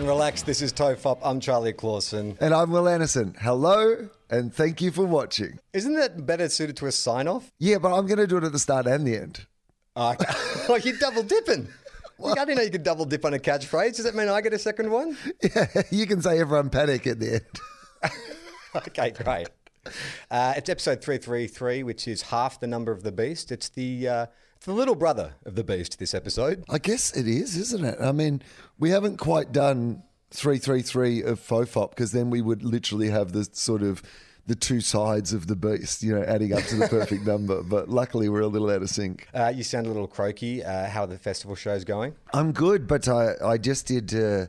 Everyone relax. This is Tofop. I'm Charlie Clausen. And I'm Wil Anderson. Hello, and thank you for watching. Isn't that better suited to a sign off? Yeah, but I'm going to do it at the start and the end. Oh, okay. oh you're double dipping. I didn't know you could double dip on a catchphrase. Does that mean I get a second one? Yeah, you can say everyone panic at the end. okay, great. Uh, it's episode 333, which is half the number of the beast. It's the. Uh, it's the little brother of the beast this episode. I guess it is, isn't it? I mean, we haven't quite done 333 of Tofop because then we would literally have the sort of the two sides of the beast, you know, adding up to the perfect number. But luckily, we're a little out of sync. Uh, you sound a little croaky. Uh, how are the festival shows going? I'm good, but I, I just did. Uh,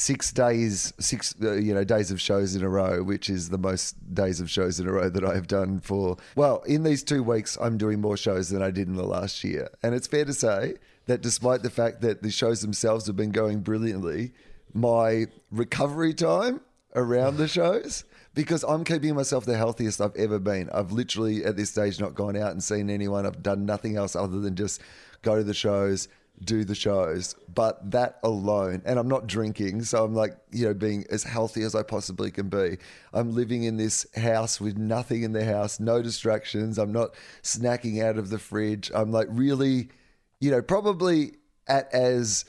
six days, six uh, you know days of shows in a row, which is the most days of shows in a row that I have done for. Well, in these two weeks, I'm doing more shows than I did in the last year, and it's fair to say that despite the fact that the shows themselves have been going brilliantly, my recovery time around the shows. Because I'm keeping myself the healthiest I've ever been. I've literally at this stage not gone out and seen anyone. I've done nothing else other than just go to the shows, do the shows, but that alone, and I'm not drinking, so I'm like, you know, being as healthy as I possibly can be. I'm living in this house with nothing in the house, no distractions. I'm not snacking out of the fridge. I'm like really, you know, probably at as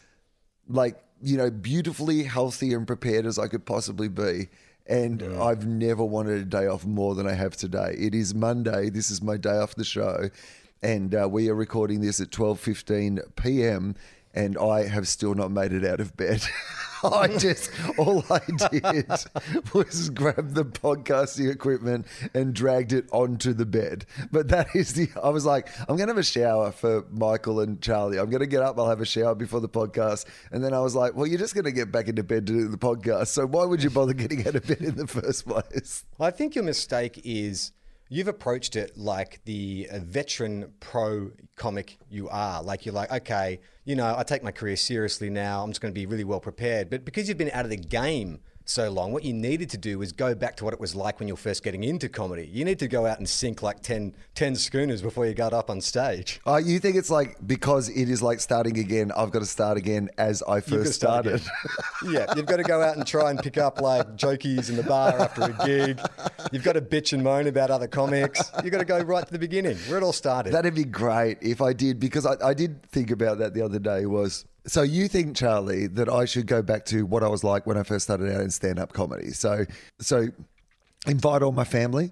like, you know, beautifully healthy and prepared as I could possibly be. And yeah. I've never wanted a day off more than I have today. It is Monday. This is my day off the show and uh, we are recording this at 12:15 p.m. and I have still not made it out of bed. I just all I did was grab the podcasting equipment and dragged it onto the bed. But that is the I was like, I'm gonna have a shower for Michael and Charlie. I'm gonna get up, I'll have a shower before the podcast. And then I was like, Well, you're just gonna get back into bed to do the podcast. So why would you bother getting out of bed in the first place? I think your mistake is you've approached it like the uh, veteran pro comic you are. Like you're like, okay, you know, I take my career seriously now. I'm just going to be really well prepared. But because you've been out of the game so long, what you needed to do was go back to what it was like when you were first getting into comedy. You need to go out and sink like 10, 10 schooners before you got up on stage. Uh, you think it's like because it is like starting again, I've got to start again as I first started. yeah, you've got to go out and try and pick up like jokies in the bar after a gig. You've got to bitch and moan about other comics. You've got to go right to the beginning where it all started. That'd be great if I did, because I, I did think about that the other day was so you think, Charlie, that I should go back to what I was like when I first started out in stand-up comedy? So, so invite all my family.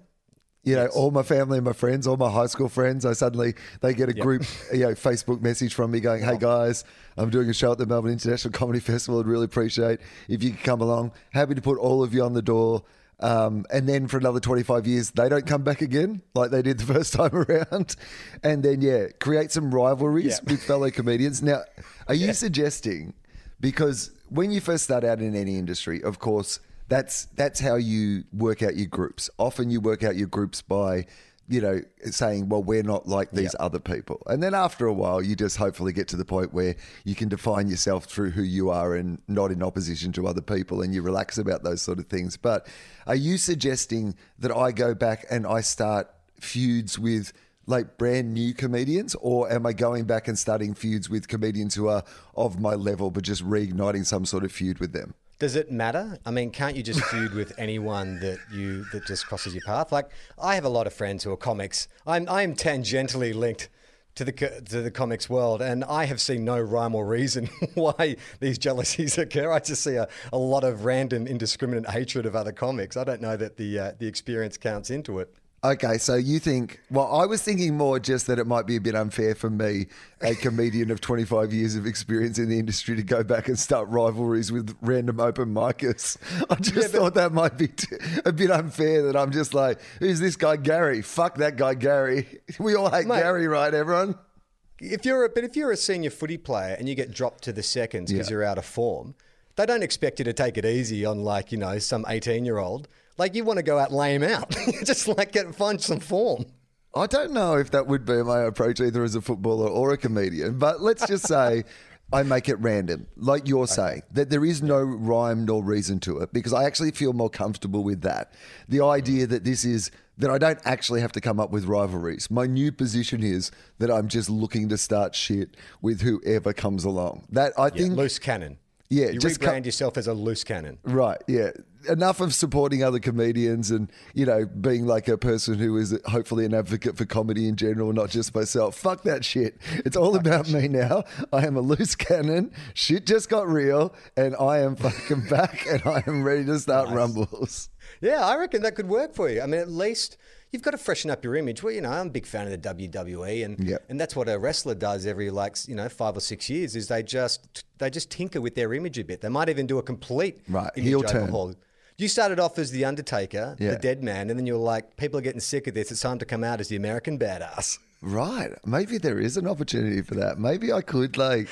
You know, yes. all my family and my friends, all my high school friends. I suddenly they get a yep. group, you know, Facebook message from me going, "Hey guys, I'm doing a show at the Melbourne International Comedy Festival. I'd really appreciate if you could come along. Happy to put all of you on the door." Um, and then for another 25 years, they don't come back again like they did the first time around. And then, yeah, create some rivalries yeah. with fellow comedians. Now, are you yeah. suggesting, because when you first start out in any industry, of course, that's that's how you work out your groups. Often you work out your groups by you know, saying, well, we're not like these yep. other people. And then after a while, you just hopefully get to the point where you can define yourself through who you are and not in opposition to other people and you relax about those sort of things. But are you suggesting that I go back and I start feuds with like brand new comedians or am I going back and starting feuds with comedians who are of my level but just reigniting some sort of feud with them? Does it matter? I mean, can't you just feud with anyone that you that just crosses your path? Like, I have a lot of friends who are comics. I'm I'm tangentially linked to the to the comics world, and I have seen no rhyme or reason why these jealousies occur. I just see a, a lot of random, indiscriminate hatred of other comics. I don't know that the uh, the experience counts into it. Okay, so you think? Well, I was thinking more just that it might be a bit unfair for me, a comedian of 25 years of experience in the industry, to go back and start rivalries with random open micers. I just thought that might be t- a bit unfair. That I'm just like, who's this guy Gary? Fuck that guy Gary. We all hate Mate. Gary, right? Everyone. If you're a, but if you're a senior footy player and you get dropped to the seconds because Yeah. you're out of form, they don't expect you to take it easy on like you know some 18 year old. Like you want to go out and lay him out, just like get find some form. I don't know if that would be my approach either as a footballer or a comedian, but let's just say I make it random, like you're saying, that there is no rhyme nor reason to it because I actually feel more comfortable with that. The mm. idea that this is that I don't actually have to come up with rivalries. My new position is that I'm just looking to start shit with whoever comes along. That I think Loose cannon. Yeah, you just rebrand co- yourself as a loose cannon. Right, yeah. Enough of supporting other comedians and, you know, being like a person who is hopefully an advocate for comedy in general, not just myself. Fuck that shit. It's all about me now. I am a loose cannon. Shit just got real and I am fucking back and I am ready to start rumbles. Yeah, I reckon that could work for you. I mean, at least you've got to freshen up your image. Well, you know, I'm a big fan of the WWE, and Yep. and that's what a wrestler does every like you know five or six years. Is they just they just tinker with their image a bit. They might even do a complete Right, image heel turn. You started off as the Undertaker, Yeah. the dead man, and then you were like, people are getting sick of this. It's time to come out as the American badass. Right. Maybe there is an opportunity for that. Maybe I could like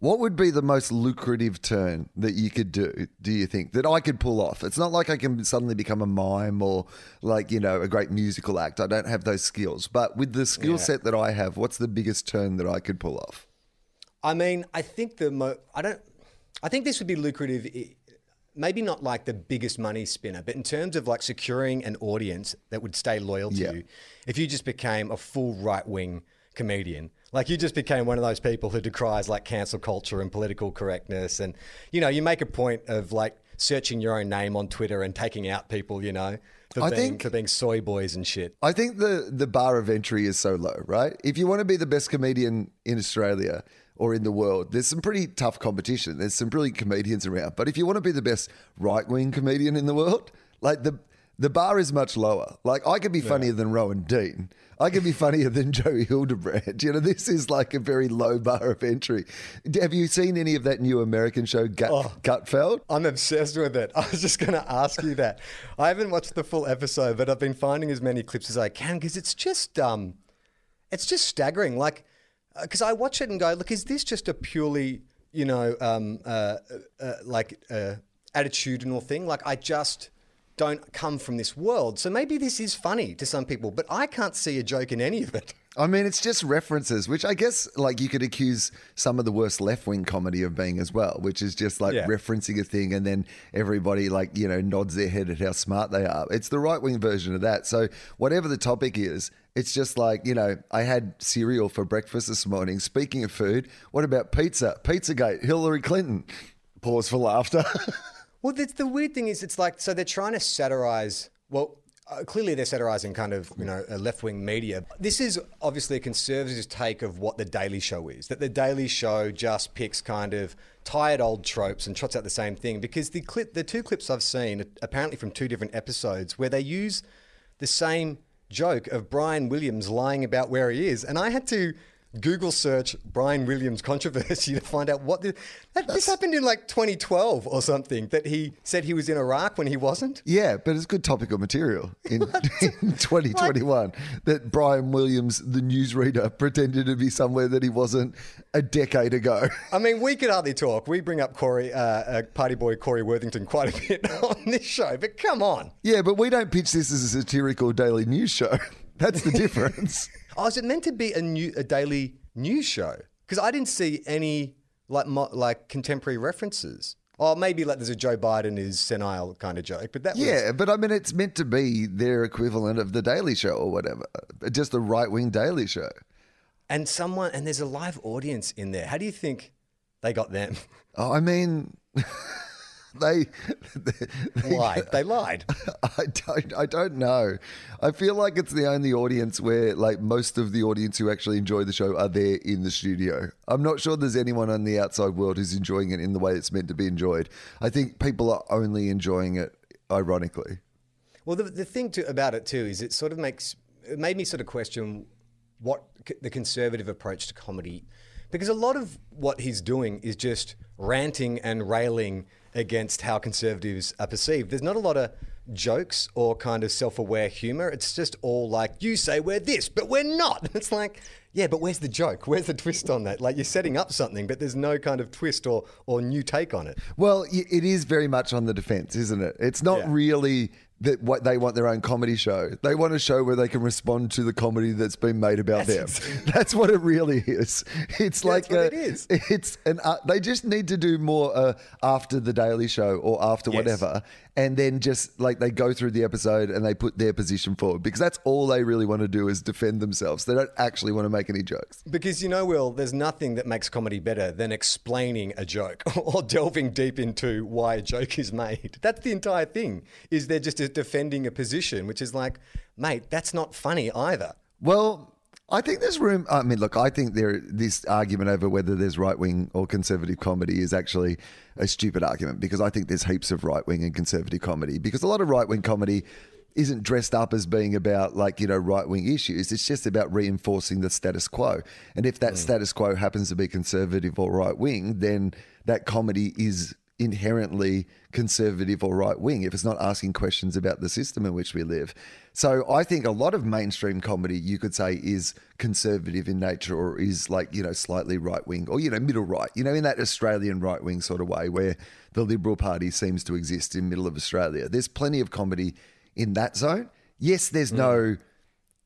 what would be the most lucrative turn that you could do, do you think, that I could pull off? It's not like I can suddenly become a mime or like, you know, a great musical act. I don't have those skills. But with the skill set that I have, what's the biggest turn that I could pull off? I mean, I think the mo- I don't. I think this would be lucrative. Maybe not like the biggest money spinner, but in terms of like securing an audience that would stay loyal to Yeah. you, if you just became a full right wing comedian, like you just became one of those people who decries like cancel culture and political correctness, and you know, you make a point of like searching your own name on Twitter and taking out people, you know, for I being think- for being soy boys and shit. I think the the bar of entry is so low, right? If you want to be the best comedian in Australia or in the world, there's some pretty tough competition. There's some brilliant comedians around. But if you want to be the best right wing comedian in the world, like the the bar is much lower. Like I could be funnier than Rowan Dean. I could be funnier than Joey Hildebrand. You know, this is like a very low bar of entry. Have you seen any of that new American show, Gut, Gutfeld? I'm obsessed with it. I was just going to ask you that. I haven't watched the full episode, but I've been finding as many clips as I can because it's just, um, it's just staggering. Like, because I watch it and go, look, is this just a purely, you know, um, uh, uh, like uh, attitudinal thing? Like, I just don't come from this world, so maybe this is funny to some people, but I can't see a joke in any of it. I mean, it's just references, which I guess like you could accuse some of the worst left wing comedy of being as well, which is just like Yeah. referencing a thing and then everybody like, you know, nods their head at how smart they are. It's the right wing version of that. So whatever the topic is, it's just like, you know, I had cereal for breakfast this morning. Speaking of food, what about pizza? Pizzagate, Hillary Clinton. Pause for laughter. Well, the, the weird thing is, it's like so they're trying to satirize. Well, uh, clearly they're satirizing kind of you know a left wing media. This is obviously a conservative take of what the Daily Show is. That the Daily Show just picks kind of tired old tropes and trots out the same thing. Because the clip, the two clips I've seen, apparently from two different episodes, where they use the same joke of Brian Williams lying about where he is, and I had to. Google search Brian Williams controversy to find out what the, that, this happened in like 2012 or something. That he said he was in Iraq when he wasn't. Yeah, but it's good topical material in, in 2021 that Brian Williams, the newsreader, pretended to be somewhere that he wasn't a decade ago. I mean, we could hardly talk. We bring up Corey, uh, uh, party boy Corey Worthington quite a bit on this show, but come on. Yeah, but we don't pitch this as a satirical daily news show. That's the difference. Oh, is it meant to be a new, a daily news show? Because I didn't see any like mo- like contemporary references. Or maybe like there's a Joe Biden is senile kind of joke, but that was yeah, but I mean, it's meant to be their equivalent of the Daily Show or whatever, uh, just the right wing Daily Show. and someone and there's a live audience in there. How do you think they got them? Oh, I mean, they, they lied. They lied. I don't. I don't know. I feel like it's the only audience where, like, most of the audience who actually enjoy the show are there in the studio. I'm not sure there's anyone on the outside world who's enjoying it in the way it's meant to be enjoyed. I think people are only enjoying it ironically. Well, the, the thing to, about it too is it sort of makes it made me sort of question what c- the conservative approach to comedy, because a lot of what he's doing is just ranting and railing against how conservatives are perceived. There's not a lot of jokes or kind of self-aware humor. It's just all like you say we're this, but we're not. It's like yeah, but where's the joke? Where's the twist on that? Like you're setting up something, but there's no kind of twist or or new take on it. Well, it is very much on the defense, isn't it? It's not Yeah. really that what they want their own comedy show. They want a show where they can respond to the comedy that's been made about That's them. That's what it really is. It's like what a- it is. It's an. Uh, they just need to do more uh, after the Daily Show or after Yes. whatever, and then just like they go through the episode and they put their position forward because that's all they really want to do is defend themselves. They don't actually want to make any jokes. Because you know, Wil, there's nothing that makes comedy better than explaining a joke or delving deep into why a joke is made. That's the entire thing. Is they're just defending a position, which is like, mate, that's not funny either. Well, I think there's room. I mean, look, I think there this argument over whether there's right wing or conservative comedy is actually a stupid argument because I think there's heaps of right wing and conservative comedy because a lot of right wing comedy isn't dressed up as being about like you know right wing issues. It's just about reinforcing the status quo. And if that hmm. status quo happens to be conservative or right wing, then that comedy is inherently conservative or right wing if it's not asking questions about the system in which we live. So I think a lot of mainstream comedy you could say is conservative in nature or is like, you know, slightly right wing or, you know, middle right, you know, in that Australian right wing sort of way where the Liberal Party seems to exist in middle of Australia. There's plenty of comedy in that zone. Yes, there's mm. no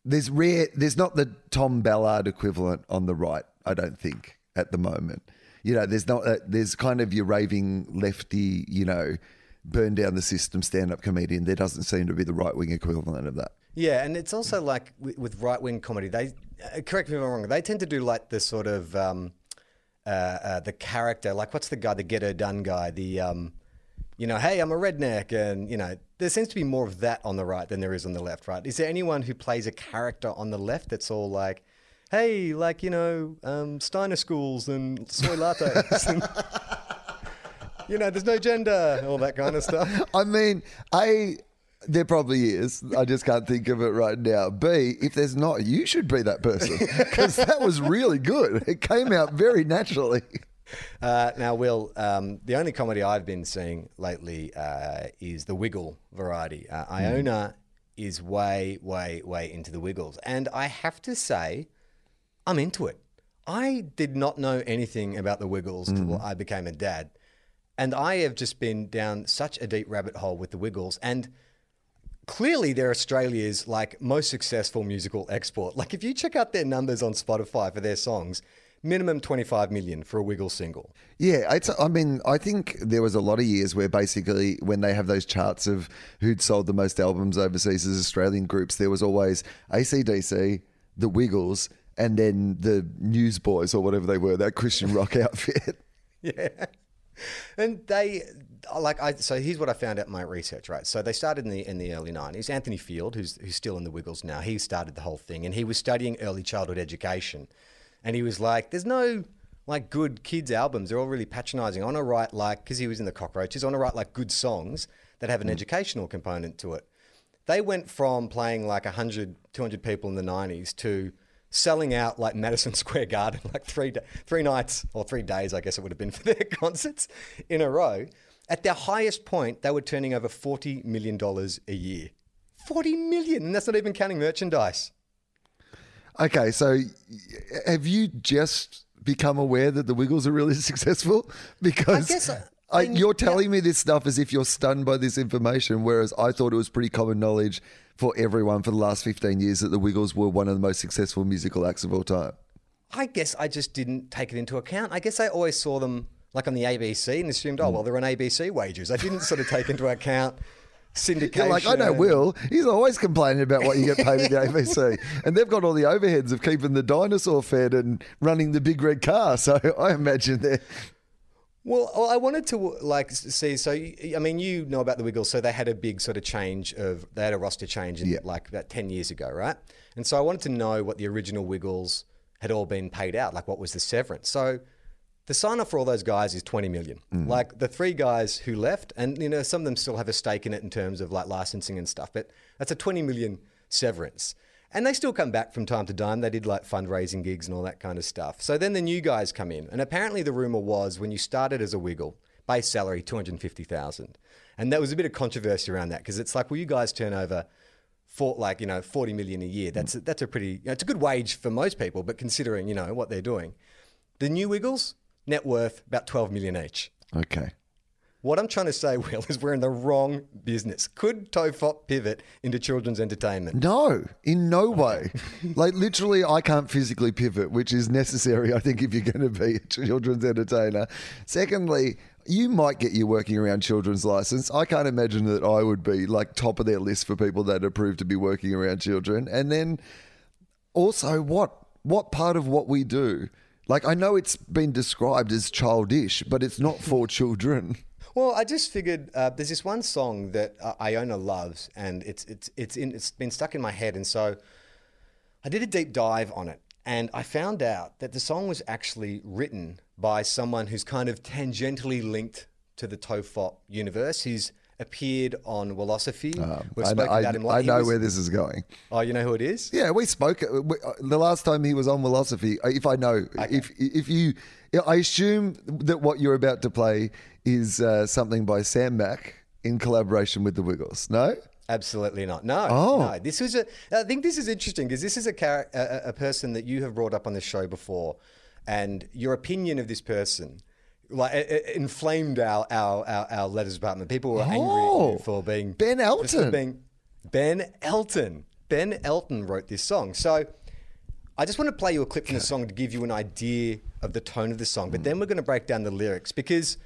there's rare there's not the Tom Ballard equivalent on the right, I don't think, at the moment. You know, there's not a, there's kind of your raving lefty, you know, burn down the system stand up comedian. There doesn't seem to be the right wing equivalent of that. Yeah, and it's also like with, right wing comedy. They uh, correct me if I'm wrong. They tend to do like the sort of um, uh, uh, the character. Like what's the guy, the her done guy? The um, you know, hey, I'm a redneck, and you know, there seems to be more of that on the right than there is on the left. Right? Is there anyone who plays a character on the left that's all like? Hey, like you know, um, Steiner schools and soy lattes, and, you know, there's no gender, all that kind of stuff. I mean, A, there probably is. I just can't think of it right now. B, if there's not, you should be that person because that was really good. It came out very naturally. Uh, now, Wil, um, the only comedy I've been seeing lately uh, is the Wiggle variety. Uh, Iona is way, way, way into the Wiggles. And I have to say, I'm into it. I did not know anything about the Wiggles until mm-hmm. I became a dad. And I have just been down such a deep rabbit hole with the Wiggles. And clearly they're Australia's like most successful musical export. Like if you check out their numbers on Spotify for their songs, minimum 25 million for a Wiggle single. Yeah, it's. I mean, I think there was a lot of years where basically when they have those charts of who'd sold the most albums overseas as Australian groups, there was always AC/DC, the Wiggles, and then the Newsboys or whatever they were, that Christian rock outfit. Yeah. And they like I so here's what I found out in my research, right? So they started in the in the early 90s. Anthony Field, who's who's still in the Wiggles now, he started the whole thing and he was studying early childhood education. And he was like, there's no like good kids albums. They're all really patronizing. I want to write like because he was in the cockroaches, I want to write like good songs that have an mm. educational component to it. They went from playing like 100, 200 people in the 90s to selling out like Madison Square Garden, like three, three nights or three days, I guess it would have been for their concerts in a row. At their highest point, they were turning over $40 million a year. 40 million, and that's not even counting merchandise. Okay, so have you just become aware that the Wiggles are really successful? Because I uh, I, I- you're telling me this stuff as if you're stunned by this information, whereas I thought it was pretty common knowledge for everyone for the last 15 years that the Wiggles were one of the most successful musical acts of all time. I guess I just didn't take it into account. I guess I always saw them like on the ABC and assumed, oh, well, they're on ABC wages. I didn't sort of take into account syndication. You're like, I know Wil. He's always complaining about what you get paid at the ABC. And they've got all the overheads of keeping the dinosaur fed and running the big red car. So I imagine they're. Well, well, I wanted to like see. So, I mean, you know about the Wiggles. So they had a big sort of change of they had a roster change in Yeah. like about ten years ago, right? And so I wanted to know what the original Wiggles had all been paid out. Like, what was the severance? So the sign off for all those guys is 20 million. Mm. Like the three guys who left, and you know, some of them still have a stake in it in terms of like licensing and stuff, but that's a 20 million severance. And they still come back from time to time. They did like fundraising gigs and all that kind of stuff. So then the new guys come in, and apparently the rumor was when you started as a Wiggle, base salary 250,000. And there was a bit of controversy around that because it's like, well, you guys turn over for like you know 40 million a year that's a, that's a pretty you know, it's a good wage for most people but considering you know what they're doing the new wiggles net worth about 12 million each Okay. What i'm trying to say will is we're in the wrong business could tofop pivot into children's entertainment No, in no way. like literally, I can't physically pivot, which is necessary, I think, if you're going to be a children's entertainer. Secondly, you might get you working around children's license. I can't imagine that I would be like top of their list for people that approve to be working around children. And then also, what what part of what we do? Like, I know it's been described as childish, but it's not for children. Well, I just figured uh, there's this one song that uh, Iona loves, and it's it's it's in it's been stuck in my head, and so I did a deep dive on it, and I found out that the song was actually written by someone who's kind of tangentially linked to the Tofop universe. He's appeared on. We've Um, I know, spoken I, about him. a. I know was- where this is going. Oh, you know who it is? Yeah, we spoke uh, we- uh, the last time he was on Philosophy. If I know, if if you, I assume that what you're about to play is uh, something by Sam Mac in collaboration with the Wiggles. No, Absolutely not. No, Oh. no. This was a. I think this is interesting because this is a, char- a a- person that you have brought up on the show before, and your opinion of this person. Like it, it inflamed our, our, our, our letters department. People were angry at Oh, you for being Ben Elton. being Ben Elton. Ben Elton wrote this song. So I just want to play you a clip from the song to give you an idea of the tone of the song. But hmm. then we're going to break down the lyrics because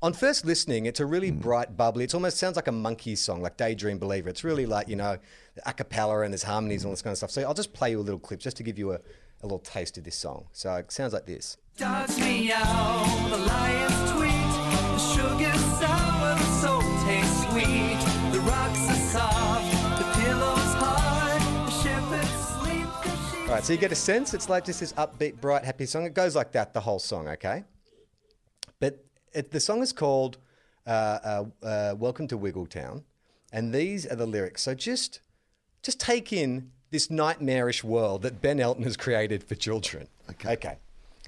on first listening, it's a really hmm. bright, bubbly. It almost sounds like a Monkees song, like Daydream Believer. It's really like, you know, a cappella and there's harmonies and all this kind of stuff. So I'll just play you a little clip just to give you a, a little taste of this song. So it sounds like this. Dogs meow, the lions tweet, the sugar sour, the salt tastes sweet, the rocks are soft, All right, so you get a sense. It's like just this upbeat, bright, happy song. It goes like that the whole song, okay? But it, the song is called uh, uh, uh, "Welcome to Wiggletown," and these are the lyrics. So just, just take in this nightmarish world that Ben Elton has created for children. Okay. Okay.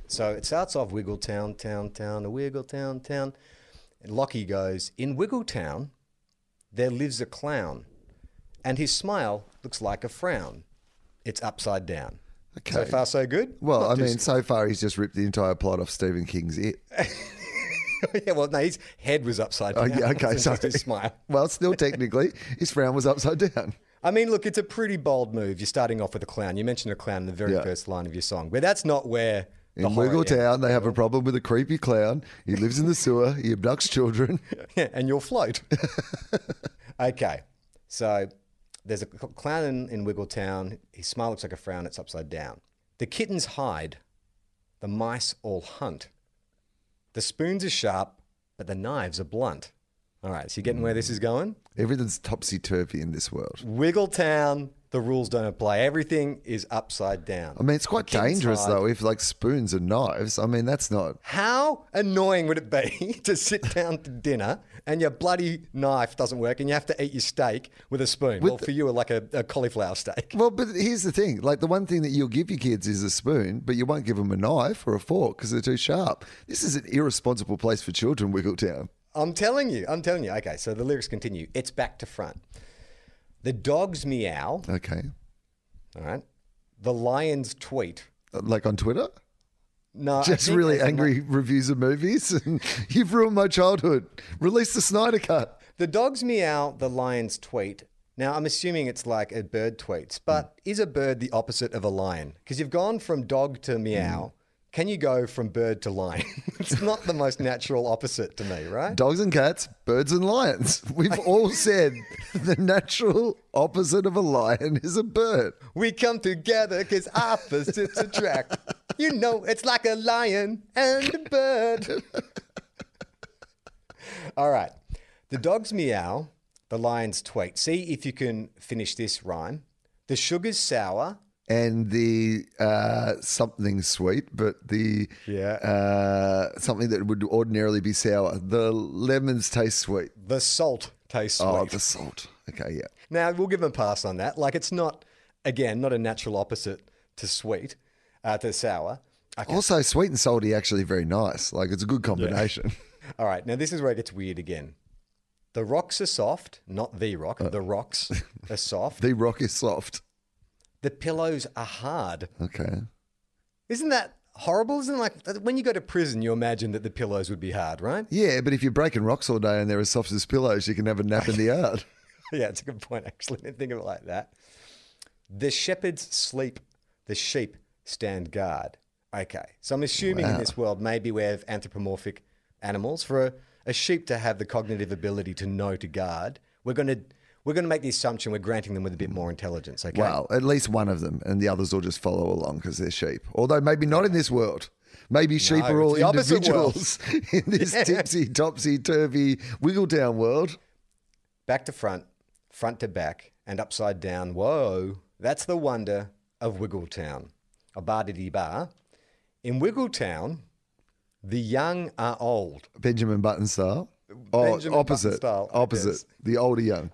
So it starts off Wiggletown, town, town, a Wiggletown, town. And Lachy goes, "In Wiggletown, there lives a clown, and his smile looks like a frown. It's upside down." So far, so good. well, Not I mean, so far he's just ripped the entire plot off Stephen King's It. yeah, well, no, his head was upside Oh down. yeah, okay, sorry. his smile. Well, still technically, his frown was upside down. I mean, look, it's a pretty bold move. You're starting off with a clown. You mentioned a clown in the very Yeah. first line of your song, but that's not where In Wiggletown, they have a problem with a creepy clown. He lives in the sewer. He abducts children. ends. and you'll float. okay, so there's a clown in, in Wiggletown. His smile looks like a frown. It's upside down. The kittens hide. The mice all hunt. The spoons are sharp, but the knives are blunt. All right, so you're getting where hmm. this is going? Everything's topsy turvy in this world. Wiggletown, the rules don't apply. Everything is upside down. I mean, it's quite dangerous though. If like spoons and knives, I mean, that's not. How annoying would it be to sit down to dinner and your bloody knife doesn't work and you have to eat your steak with a spoon? well, for you, like a, a cauliflower steak. Well, but here's the thing: like the one thing that you'll give your kids is a spoon, but you won't give them a knife or a fork because they're too sharp. This is an irresponsible place for children, Wiggletown. I'm telling you, I'm telling you. Okay, so the lyrics continue. It's back to front. The dogs meow. Okay, All right. The lions tweet. Uh, like on Twitter, No, just really angry reviews of movies, and you've ruined my childhood. Release the Snyder Cut. The dogs meow, the lions tweet. Now, I'm assuming it's like a bird tweets, but hmm. is a bird the opposite of a lion? Because you've gone from dog to meow. Hmm. Can you go from bird to lion? it's not the most natural opposite to me, right? Dogs and cats, birds and lions. We've all said the natural opposite of a lion is a bird. We come together because opposites attract. You know, it's like a lion and a bird. All right. The dogs meow, the lions tweet. See if you can finish this rhyme. The sugar's sour, and the uh, something sweet, but the Yeah. uh, something that would ordinarily be sour. The lemons taste sweet. The salt tastes sweet. Oh, the salt. Okay, yeah. Now we'll give them a pass on that. Like it's not, again, not a natural opposite to sweet, uh, to sour. Okay. Also, sweet and salty actually very nice. Like it's a good combination. All right. Now this is where it gets weird again. The rocks are soft, not the rock. Uh. the rocks are soft. the rock is soft. The pillows are hard. Okay. Isn't that horrible? Isn't it like when you go to prison, you imagine that the pillows would be hard, right? Yeah, but if you're breaking rocks all day and they're as soft as pillows, you can have a nap in the yard. yeah, it's a good point, actually. Didn't think of it like that. The shepherds sleep, the sheep stand guard. Okay. So I'm assuming in this world, maybe we have anthropomorphic animals. For a, a sheep to have the cognitive ability to know to guard, we're going to. We're going to make the assumption we're granting them with a bit more intelligence, okay? Well, at least one of them, and the others will just follow along because they're sheep. Although maybe not in this world. Maybe sheep No, are all the individuals in this tipsy, topsy turvy Wiggletown world. Back to front, front to back, and upside down. Whoa, that's the wonder of Wiggletown. A bar diddy bar. In Wiggletown, the young are old. Benjamin Button style. Oh, opposite. Button style, Opposite. The older young.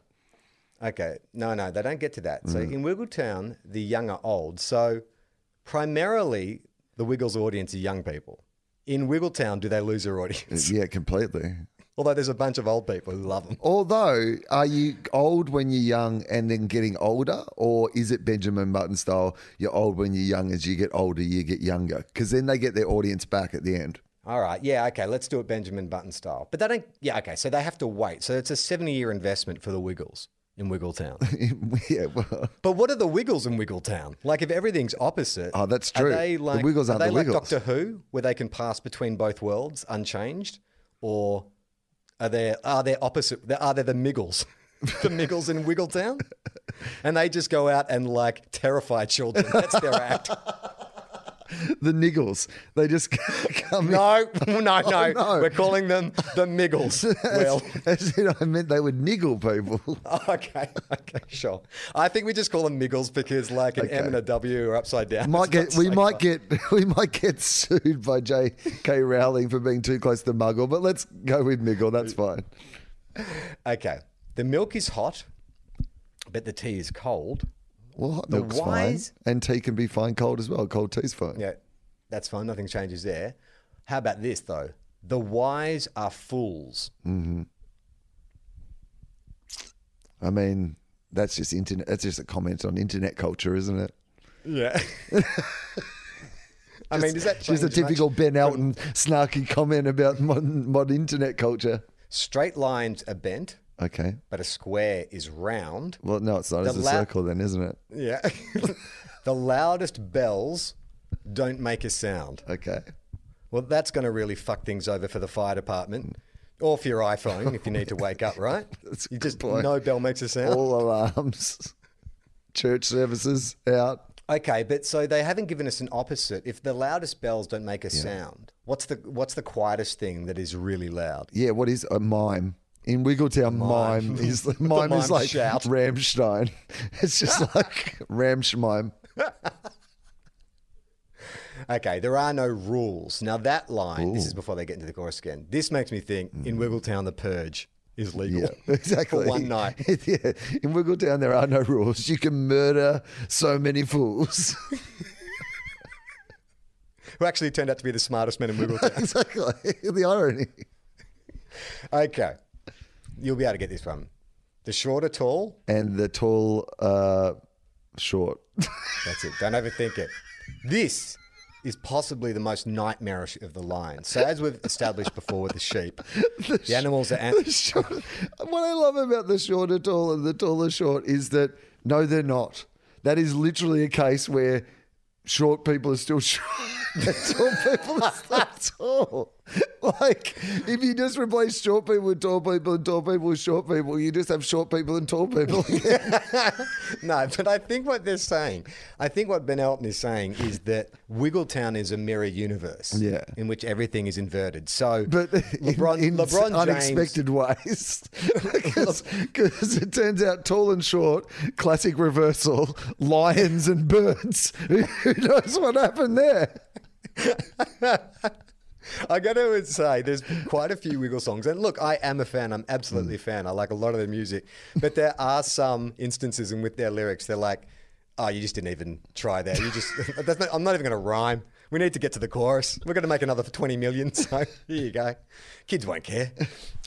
Okay, no, no, they don't get to that. So Mm. in Wiggletown, the young are old. So primarily, the Wiggles audience are young people. In Wiggletown, do they lose their audience? Yeah, completely. Although there's a bunch of old people who love them. Although, are you old when you're young and then getting older, or is it Benjamin Button style? You're old when you're young. As you get older, you get younger, because then they get their audience back at the end. All right, yeah, okay, let's do it Benjamin Button style. But they don't, yeah, okay, so they have to wait. So it's a 70 year investment for the Wiggles in Wiggletown. yeah, well, but what are the Wiggles in Wiggletown? Like if everything's opposite. Oh, that's Are true. they The like, Wiggles are they the like Wiggles. Doctor Who, where they can pass between both worlds unchanged? Or are they, are they opposite? Are they the Miggles? the Miggles in Wiggletown? And they just go out and like terrify children. That's their act. the niggles. They just come in. No, no, no. Oh, no. We're calling them the Miggles. Well, As in, I meant they would niggle people. okay, okay, sure. I think we just call them Miggles because, like, an M and a W are upside down. Might get, we might get we might get sued by J.K. Rowling for being too close to Muggle, but let's go with Miggle. That's fine. Okay, the milk is hot, but the tea is cold. Well, hot The milk's wise- fine, and tea can be fine cold as well. Cold tea's fine. Yeah, that's fine. Nothing changes there. How about this though? The wise are fools. Mm-hmm. I mean, that's just internet. That's just a comment on internet culture, isn't it? Yeah. I mean, does that Just a change much? typical Ben Elton snarky comment about modern, modern internet culture. Straight lines are bent, Okay. but a square is round. Well, no, it's not. The It's a la- circle, then, isn't it? Yeah. the loudest bells don't make a sound. Okay. Well, that's going to really fuck things over for the fire department or for your iPhone if you need to wake up, right? That's you just point. no bell makes a sound. All alarms, church services out. Okay, but so they haven't given us an opposite. If the loudest bells don't make a sound, what's the what's the quietest thing that is really loud? Yeah, what is a mime? In Wiggletown, mime, is mime, mime is like shout. Rammstein. It's just like Ramschmime. Okay, there are no rules. Now that line, this is before they get into the chorus again. This makes me think in Wiggletown the purge is legal. Mm. Yeah, exactly. For one night. yeah. In Wiggletown, there are no rules. You can murder so many fools. Who actually turned out to be the smartest men in Wiggletown. exactly. The irony. okay. You'll be able to get this one. The short are tall. And the tall, uh, short. That's it. Don't overthink it. This is possibly the most nightmarish of the lines. So, as we've established before with the sheep, the animals are. An- Short- what I love about the shorter tall and the taller short is that no, they're not. That is literally a case where short people are still short. and tall people are still tall. Like, if you just replace short people with tall people and tall people with short people, you just have short people and tall people. no, but I think what they're saying, I think what Ben Elton is saying is that Wiggletown is a mirror universe, Yeah. in which everything is inverted. So, but LeBron, in, in LeBron unexpected ways. Because it turns out tall and short, classic reversal, lions and birds. Who who knows what happened there? I got to say, there's quite a few Wiggle songs, and look, I am a fan. I'm absolutely a fan. I like a lot of their music, but there are some instances and with their lyrics, they're like, "Oh, you just didn't even try there. You just, that's not, I'm not even going to rhyme. We need to get to the chorus. We're going to make another for 20 million. So here you go. Kids won't care.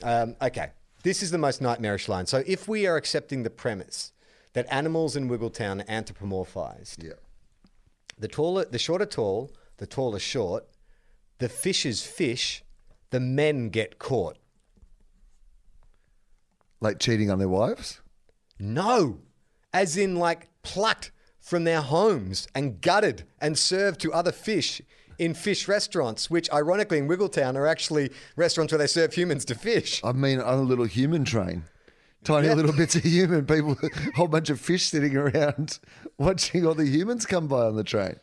Um, okay, this is the most nightmarish line. So if we are accepting the premise that animals in Wiggletown are anthropomorphized, Yeah. the taller, the shorter tall, the taller short. The fishes fish, the men get caught. Like cheating on their wives? No, as in like plucked from their homes and gutted and served to other fish in fish restaurants, which ironically in Wiggletown are actually restaurants where they serve humans to fish. I mean, on a little human train. Tiny Yeah. little bits of human people, a whole bunch of fish sitting around watching all the humans come by on the train.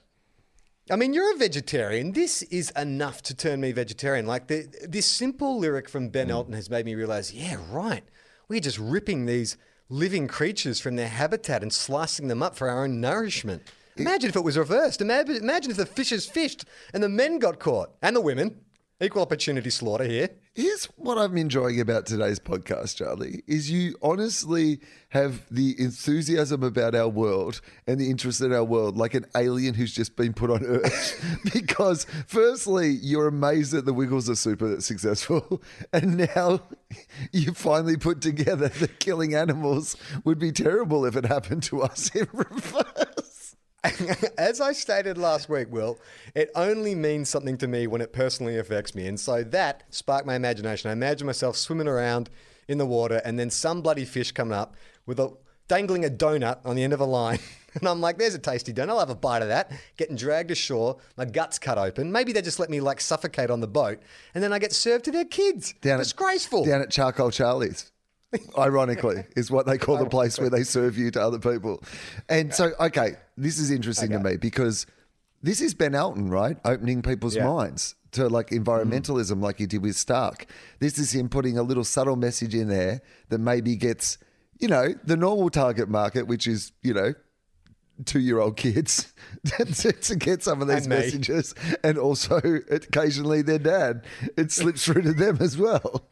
I mean, you're a vegetarian. This is enough to turn me vegetarian. Like the, this simple lyric from Ben mm. Elton has made me realize, yeah, right. We're just ripping these living creatures from their habitat and slicing them up for our own nourishment. Imagine if it was reversed. Imagine if the fishes fished and the men got caught and the women. Equal opportunity slaughter here. Here's what I'm enjoying about today's podcast, Charlie, is you honestly have the enthusiasm about our world and the interest in our world like an alien who's just been put on Earth. because firstly, you're amazed that the Wiggles are super successful. And now you finally put together that killing animals would be terrible if it happened to us in reverse. As I stated last week, Wil, it only means something to me when it personally affects me. And so that sparked my imagination. I imagine myself swimming around in the water and then some bloody fish coming up with a dangling a donut on the end of a line. And I'm like, there's a tasty donut. I'll have a bite of that. Getting dragged ashore, my guts cut open. Maybe they just let me like suffocate on the boat. And then I get served to their kids. Down at- Disgraceful. Down at Charcoal Charlie's. Ironically, is what they call the place where they serve you to other people. And so, okay, this is interesting to me because this is Ben Elton, right? Opening people's Yeah. minds to like mm-hmm. environmentalism, like he did with Stark. This is him putting a little subtle message in there that maybe gets, you know, the normal target market, which is, you know, two year old kids to, get some of these And me. messages and also occasionally their dad. It slips through to them as well.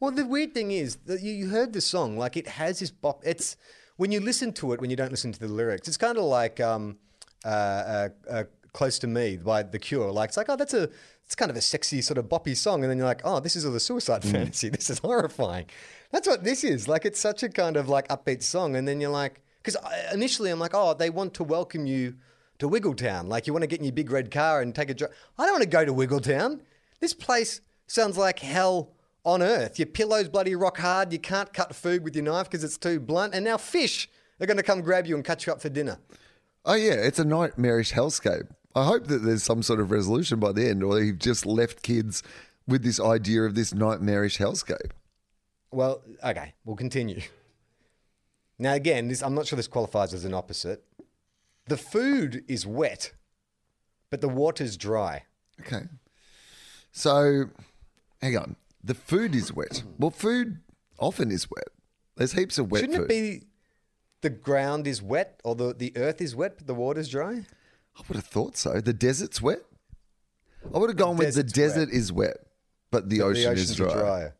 Well, the weird thing is that you, you heard the song, like it has this bop. It's when you listen to it, when you don't listen to the lyrics, it's kind of like um, uh, uh, uh, "Close to Me" by The Cure. Like it's like, oh, that's a, it's kind of a sexy sort of boppy song, and then you're like, oh, this is all the suicide fantasy. This is horrifying. That's what this is. Like it's such a kind of like upbeat song, and then you're like, because initially I'm like, oh, they want to welcome you to Wiggletown. Like you want to get in your big red car and take a drive. I don't want to go to Wiggletown. This place sounds like hell on earth. Your pillows bloody rock hard. You can't cut food with your knife because it's too blunt. And now fish are going to come grab you and cut you up for dinner. Oh yeah, it's a nightmarish hellscape. I hope that there's some sort of resolution by the end, or you've just left kids with this idea of this nightmarish hellscape. Well, okay, we'll continue. Now, again, this, I'm not sure this qualifies as an opposite. The food is wet, but the water's dry. Okay. So, hang on. The food is wet. Well, food often is wet. There's heaps of wet Shouldn't food. it be the ground is wet or the, the earth is wet, but the water's dry? I would have thought so. The desert's wet. I would have gone with the desert's desert is wet, but the the ocean is dry. are drier.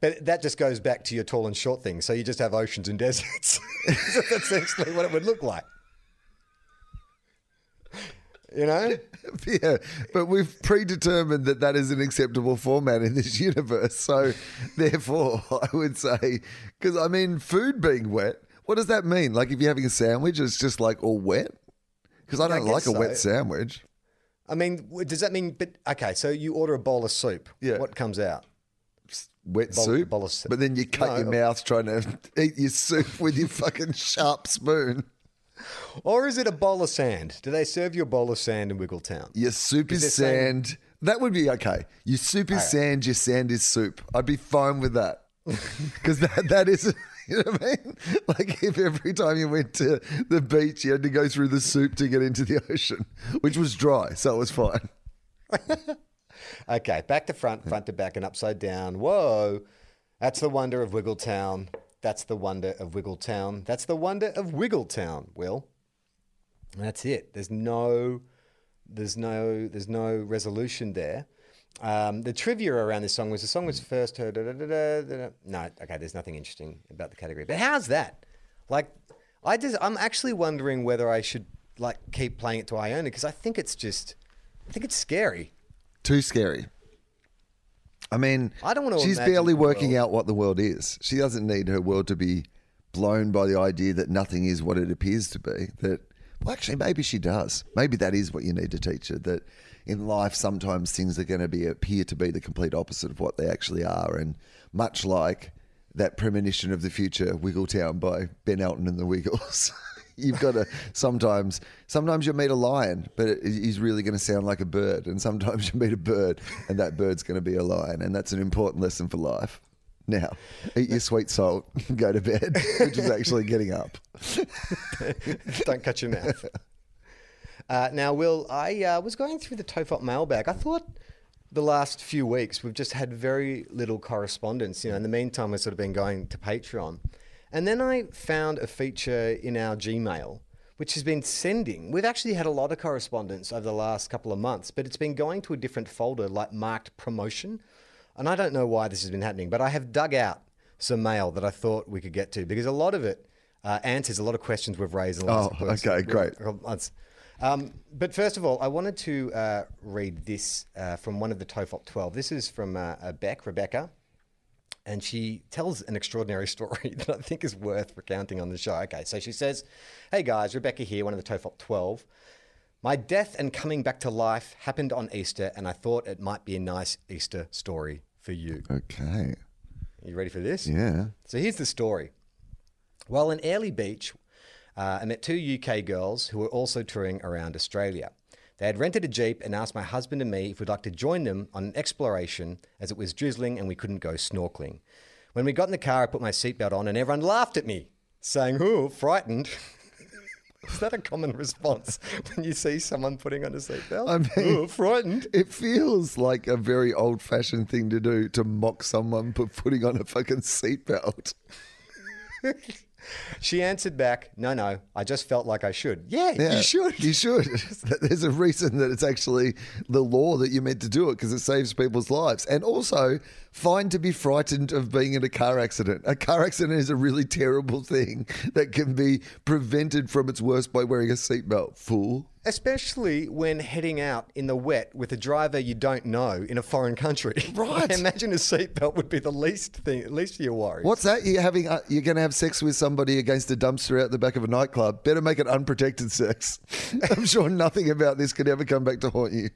But that just goes back to your tall and short thing. So you just have oceans and deserts. That's essentially what it would look like. You know? Yeah, but we've predetermined that that is an acceptable format in this universe. So, therefore, I would say, because I mean, food being wet, what does that mean? Like, if you're having a sandwich, it's just like all wet? Because I I don't like guess a wet sandwich. I mean, does that mean? But okay, so you order a bowl of soup. Yeah. What comes out? Wet Bowl- soup, bowl of soup. but then you cut No. your mouth trying to eat your soup with your fucking sharp spoon. Or is it a bowl of sand? Do they serve you a bowl of sand in Wiggletown? Your soup is sand. That would be okay. Your soup is sand. Your sand is soup. I'd be fine with that because that that is. You know what I mean? Like if every time you went to the beach, you had to go through the soup to get into the ocean, which was dry, so it was fine. Okay, back to front, front to back, and upside down. Whoa. That's the wonder of Wiggletown. That's the wonder of Wiggletown. That's the wonder of Wiggletown, Wil. That's it. There's no there's no there's no resolution there. Um, the trivia around this song was the song was first heard. da- da- da-. No, okay. There's nothing interesting about the category. But how's that? Like, I just I'm actually wondering whether I should like keep playing it to Iona because I think it's just I think it's scary. Too scary. I mean, I don't wanna She's barely working out what the world is. She doesn't need her world to be blown by the idea that nothing is what it appears to be. That well, actually, maybe she does. Maybe that is what you need to teach her. That in life, sometimes things are going to be appear to be the complete opposite of what they actually are, and much like that premonition of the future, Wiggletown by Ben Elton and the Wiggles. You've got to sometimes. Sometimes you meet a lion, but he's really going to sound like a bird, and sometimes you meet a bird, and that bird's going to be a lion, and that's an important lesson for life. Now, eat your sweet salt, go to bed, which is actually getting up. Don't cut your mouth. Uh, now, Wil, I uh, was going through the Tofop mailbag. I thought the last few weeks we've just had very little correspondence. You know, in the meantime, we've sort of been going to Patreon. And then I found a feature in our Gmail which has been sending. We've actually had a lot of correspondence over the last couple of months, but it's been going to a different folder like marked promotion. And I don't know why this has been happening, but I have dug out some mail that I thought we could get to because a lot of it uh, answers a lot of questions we've raised in the last Oh, okay, great. couple of months. Um, but first of all, I wanted to uh, read this uh, from one of the Tofop 12. This is from uh, Beck, Rebecca, and she tells an extraordinary story that I think is worth recounting on the show. Okay, so she says, Hey guys, Rebecca here, one of the Tofop 12. My death and coming back to life happened on Easter, and I thought it might be a nice Easter story for you. Okay. You ready for this? Yeah. So here's the story. While in Airlie Beach, uh, I met two UK girls who were also touring around Australia. They had rented a Jeep and asked my husband and me if we'd like to join them on an exploration as it was drizzling and we couldn't go snorkeling. When we got in the car, I put my seatbelt on and everyone laughed at me, saying, Oh, frightened. Is that a common response when you see someone putting on a seatbelt? I mean- oh, frightened. It feels like a very old fashioned thing to do to mock someone for putting on a fucking seatbelt. She answered back, No, no, I just felt like I should. Yeah, Yeah, you should. You should. There's a reason that it's actually the law that you're meant to do it because it saves people's lives. And also, fine to be frightened of being in a car accident. A car accident is a really terrible thing that can be prevented from its worst by wearing a seatbelt, fool. Especially when heading out in the wet with a driver you don't know in a foreign country. Right. I imagine a seatbelt would be the least thing, at least of your worries. What's that? You're having? Uh, you're going to have sex with somebody against a dumpster out the back of a nightclub. Better make it unprotected sex. I'm sure nothing about this could ever come back to haunt you.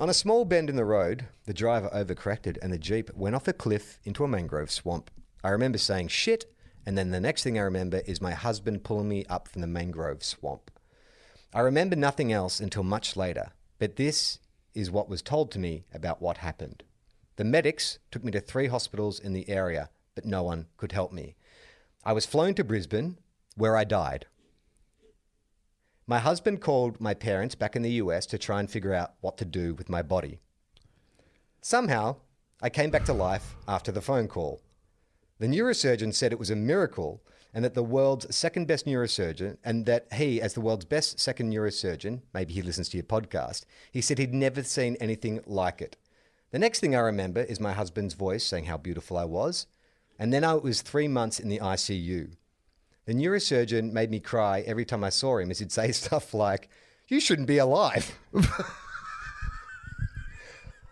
On a small bend in the road, the driver overcorrected and the Jeep went off a cliff into a mangrove swamp. I remember saying shit, and then the next thing I remember is my husband pulling me up from the mangrove swamp. I remember nothing else until much later, but this is what was told to me about what happened. The medics took me to three hospitals in the area, but no one could help me. I was flown to Brisbane, where I died. My husband called my parents back in the US to try and figure out what to do with my body. Somehow, I came back to life after the phone call. The neurosurgeon said it was a miracle and that the world's second best neurosurgeon, and that he, as the world's best second neurosurgeon, maybe he listens to your podcast, he said he'd never seen anything like it. The next thing I remember is my husband's voice saying how beautiful I was, and then I was three months in the ICU. The neurosurgeon made me cry every time I saw him as he'd say stuff like, You shouldn't be alive.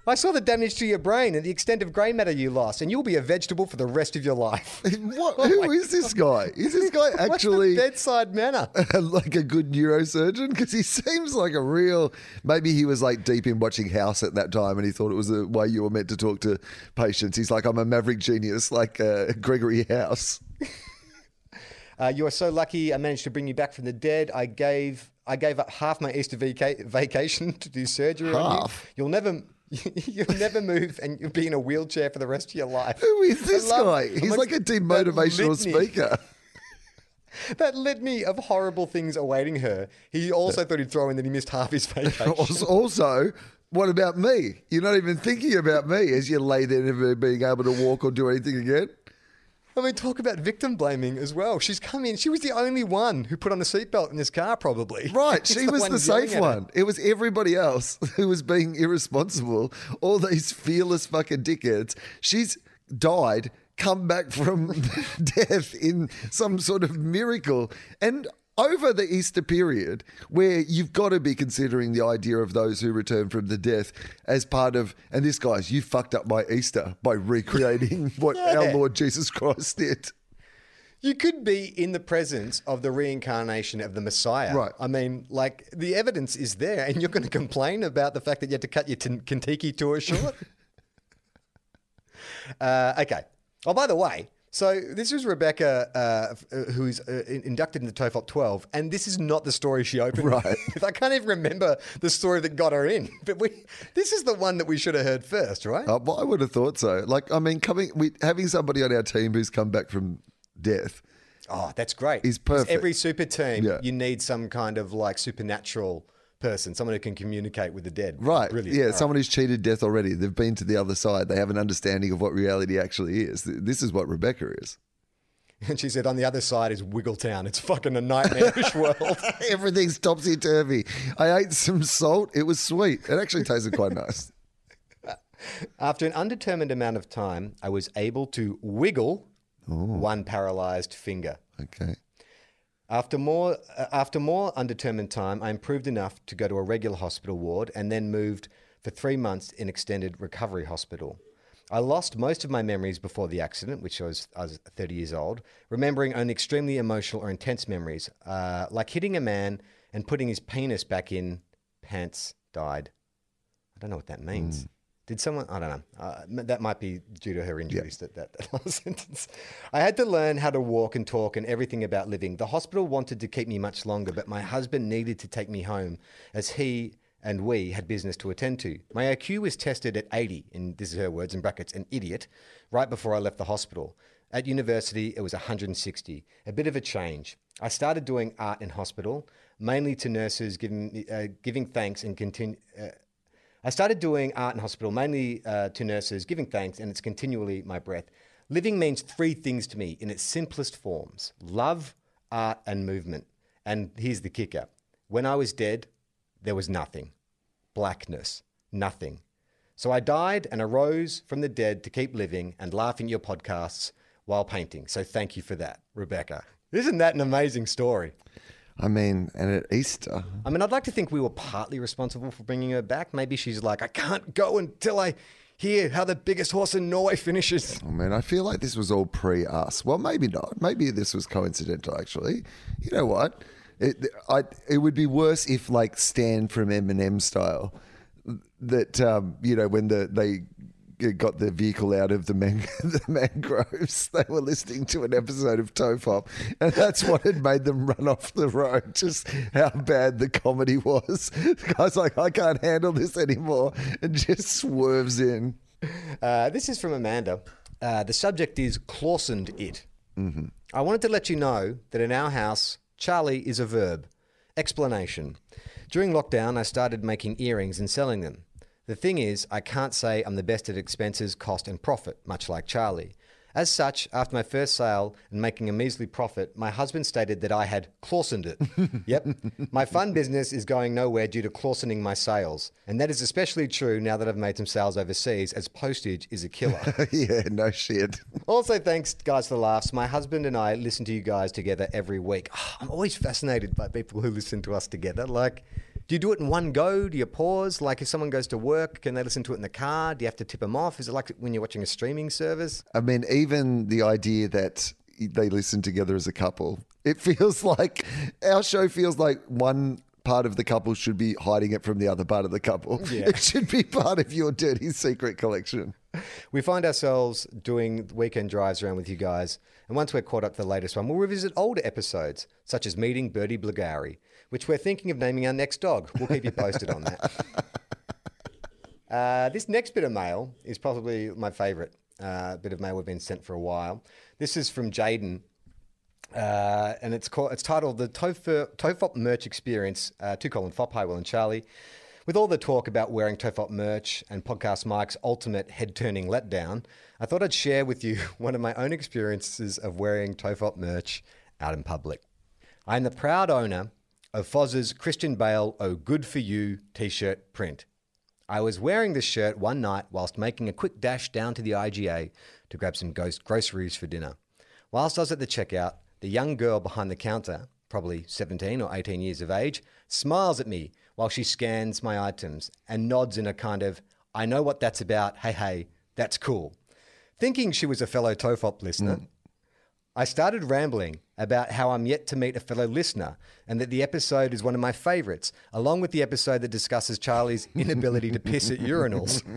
I saw the damage to your brain and the extent of grey matter you lost, and you'll be a vegetable for the rest of your life. What? Who is this guy? Is this guy actually bedside manner? like a good neurosurgeon? Because he seems like a real. Maybe he was like deep in watching House at that time, and he thought it was the way you were meant to talk to patients. He's like, I'm a maverick genius, like uh, Gregory House. Uh, you are so lucky. I managed to bring you back from the dead. I gave I gave up half my Easter vaca- vacation to do surgery on you. Half? You'll never. You'll never move, and you'll be in a wheelchair for the rest of your life. Who is this love- guy? He's amongst like a demotivational speaker. That litany of horrible things awaiting her. He also thought he'd throw in that he missed half his vacation. Also, what about me? You're not even thinking about me as you lay there never being able to walk or do anything again. I mean, talk about victim blaming as well. She's come in. She was the only one who put on a seatbelt in this car, probably. Right, she was the safe one. It was everybody else who was being irresponsible. All these fearless fucking dickheads. She's died, come back from death in some sort of miracle. And over the Easter period, where you've got to be considering the idea of those who return from the death as part of, and this guy's, you fucked up my Easter by recreating what our Lord Jesus Christ did. You could be in the presence of the reincarnation of the Messiah. Right. I mean, like, the evidence is there, and you're going to complain about the fact that you had to cut your t- Kentucky tour short? uh, okay. Oh, by the way, so this was Rebecca, uh, uh, who's uh, inducted in the Tofop 12, and this is not the story she opened Right. I can't even remember the story that got her in, but we this is the one that we should have heard first, right? Uh, well, I would have thought so. Like, I mean, coming, we, having somebody on our team who's come back from death. Oh, that's great. Is perfect. Every super team, Yeah. you need some kind of like supernatural person, someone who can communicate with the dead. Right. Brilliant. Yeah, All right. someone who's cheated death already. They've been to the other side. They have an understanding of what reality actually is. This is what Rebecca is. And she said, on the other side is Wiggletown. It's fucking a nightmarish world. Everything's topsy turvy. I ate some salt. It was sweet. It actually tasted quite nice. After an undetermined amount of time, I was able to wiggle oh. one paralyzed finger. Okay. After more, uh, after more undetermined time, I improved enough to go to a regular hospital ward and then moved for three months in extended recovery hospital. I lost most of my memories before the accident, which I was, I was 30 years old, remembering only extremely emotional or intense memories, uh, like hitting a man and putting his penis back in pants died. I don't know what that means. Did someone? I don't know. Uh, that might be due to her injuries. That, that that last sentence. I had to learn how to walk and talk and everything about living. The hospital wanted to keep me much longer, but my husband needed to take me home, as he and we had business to attend to. My IQ was tested at 80, and this is her words in brackets, an idiot, right before I left the hospital. At university, it was 160. A bit of a change. I started doing art in hospital, mainly to nurses giving uh, giving thanks and continue. Uh, I started doing art in hospital, mainly uh, to nurses, giving thanks, and it's continually my breath. Living means three things to me in its simplest forms love, art, and movement. And here's the kicker when I was dead, there was nothing blackness, nothing. So I died and arose from the dead to keep living and laughing your podcasts while painting. So thank you for that, Rebecca. Isn't that an amazing story? I mean, and at Easter, I mean, I'd like to think we were partly responsible for bringing her back. Maybe she's like, I can't go until I hear how the biggest horse in Norway finishes. I mean, I feel like this was all pre us. Well, maybe not. Maybe this was coincidental, actually. You know what? It, I, it would be worse if, like, Stan from Eminem style, that, um, you know, when the they got the vehicle out of the, man, the mangroves, they were listening to an episode of Tofop, and that's what had made them run off the road. Just how bad the comedy was. The guy's like, I can't handle this anymore, and just swerves in. Uh, this is from Amanda. Uh, the subject is Clausened It. I wanted to let you know that in our house, Charlie is a verb. Explanation. During lockdown, I started making earrings and selling them. The thing is, I can't say I'm the best at expenses, cost, and profit, much like Charlie. As such, after my first sale and making a measly profit, my husband stated that I had Clausened it. yep. My fun business is going nowhere due to Clausening my sales. And that is especially true now that I've made some sales overseas, as postage is a killer. yeah, no shit. Also, thanks, guys, for the laughs. My husband and I listen to you guys together every week. Ah, I'm always fascinated by people who listen to us together. Like, do you do it in one go? Do you pause? Like, if someone goes to work, can they listen to it in the car? Do you have to tip them off? Is it like when you're watching a streaming service? I mean, even the idea that they listen together as a couple, it feels like our show feels like one part of the couple should be hiding it from the other part of the couple. Yeah. It should be part of your dirty secret collection. We find ourselves doing weekend drives around with you guys, and once we're caught up to the latest one, we'll revisit older episodes, such as meeting Bertie Blagari, which we're thinking of naming our next dog. We'll keep you posted on that. Uh, this next bit of mail is probably my favourite uh, bit of mail we've been sent for a while. This is from Jaden, uh, and it's called it's titled the Tof- Tofop merch experience uh, to Colin Fop, Hi Wil and Charlie. With all the talk about wearing Tofop merch and Podcast Mike's ultimate head turning letdown, I thought I'd share with you one of my own experiences of wearing Tofop merch out in public. I am the proud owner of Foz's Christian Bale Oh Good For You t shirt print. I was wearing this shirt one night whilst making a quick dash down to the IGA to grab some ghost groceries for dinner. Whilst I was at the checkout, the young girl behind the counter, probably 17 or 18 years of age, smiles at me while she scans my items and nods in a kind of, I know what that's about, hey, hey, that's cool. Thinking she was a fellow Tofop listener, mm. I started rambling about how I'm yet to meet a fellow listener and that the episode is one of my favorites, along with the episode that discusses Charlie's inability to piss at urinals.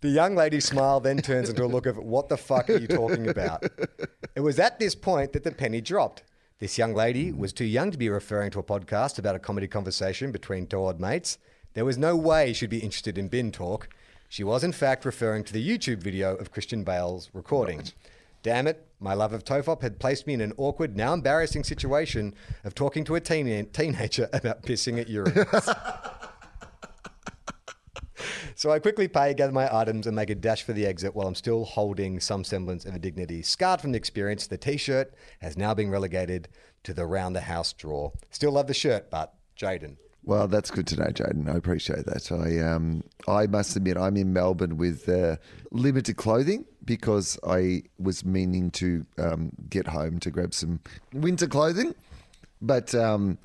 The young lady's smile then turns into a look of, What the fuck are you talking about? It was at this point that the penny dropped. This young lady was too young to be referring to a podcast about a comedy conversation between two odd mates. There was no way she'd be interested in bin talk. She was, in fact, referring to the YouTube video of Christian Bale's recording. Damn it, my love of Tofop had placed me in an awkward, now embarrassing situation of talking to a teen- teenager about pissing at urinals. So I quickly pay, gather my items, and make a dash for the exit while I'm still holding some semblance of a dignity. Scarred from the experience, the t shirt has now been relegated to the round the house drawer. Still love the shirt, but Jaden. Well, that's good to know, Jaden. I appreciate that. I um, I must admit, I'm in Melbourne with uh, limited clothing because I was meaning to um, get home to grab some winter clothing, but um,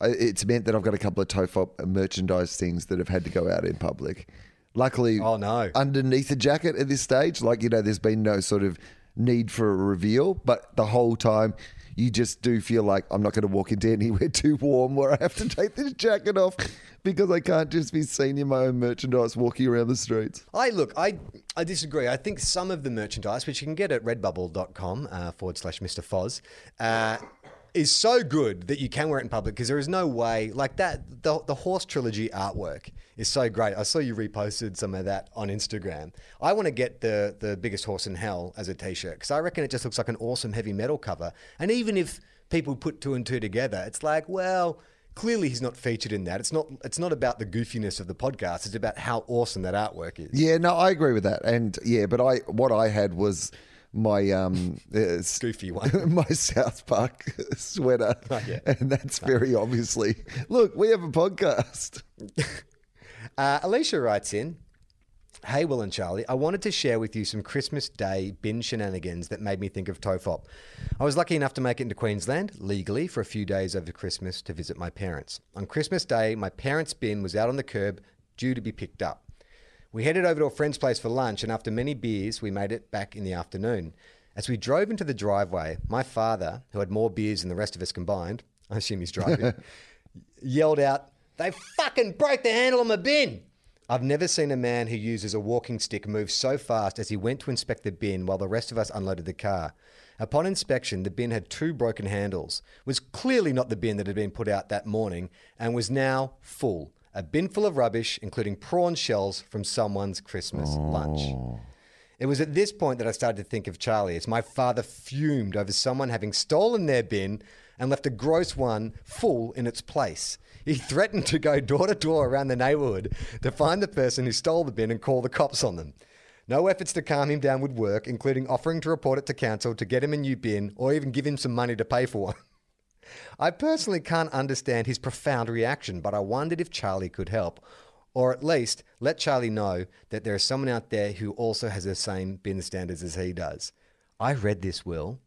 it's meant that I've got a couple of Tofop merchandise things that have had to go out in public. Luckily, Oh, no. underneath the jacket at this stage, like you know, there's been no sort of need for a reveal, but the whole time. You just do feel like I'm not going to walk into anywhere too warm where I have to take this jacket off because I can't just be seen in my own merchandise walking around the streets. I look, I I disagree. I think some of the merchandise, which you can get at redbubble.com uh, forward slash Mr. Foz, uh, is so good that you can wear it in public because there is no way, like that, the, the Horse Trilogy artwork is so great. I saw you reposted some of that on Instagram. I want to get the, the biggest horse in hell as a t shirt because I reckon it just looks like an awesome heavy metal cover. And even if people put two and two together, it's like, well, clearly he's not featured in that. It's not it's not about the goofiness of the podcast. It's about how awesome that artwork is. Yeah, no, I agree with that. And yeah, but I what I had was my um uh, Goofy one. my South Park sweater, yeah. and that's very obviously. Look, we have a podcast. Uh, Alicia writes in Hey, Wil and Charlie, I wanted to share with you some Christmas Day bin shenanigans that made me think of Tofop. I was lucky enough to make it into Queensland legally for a few days over Christmas to visit my parents. On Christmas Day, my parents' bin was out on the curb due to be picked up. We headed over to a friend's place for lunch, and after many beers, we made it back in the afternoon. As we drove into the driveway, my father, who had more beers than the rest of us combined, I assume he's driving, yelled out, They fucking broke the handle on my bin! I've never seen a man who uses a walking stick move so fast as he went to inspect the bin while the rest of us unloaded the car. Upon inspection, the bin had two broken handles, was clearly not the bin that had been put out that morning, and was now full. A bin full of rubbish, including prawn shells from someone's Christmas oh. lunch. It was at this point that I started to think of Charlie as my father fumed over someone having stolen their bin and left a gross one full in its place. He threatened to go door to door around the neighborhood to find the person who stole the bin and call the cops on them. No efforts to calm him down would work, including offering to report it to council to get him a new bin or even give him some money to pay for one. I personally can't understand his profound reaction, but I wondered if Charlie could help, or at least let Charlie know that there is someone out there who also has the same bin standards as he does. I read this, Wil,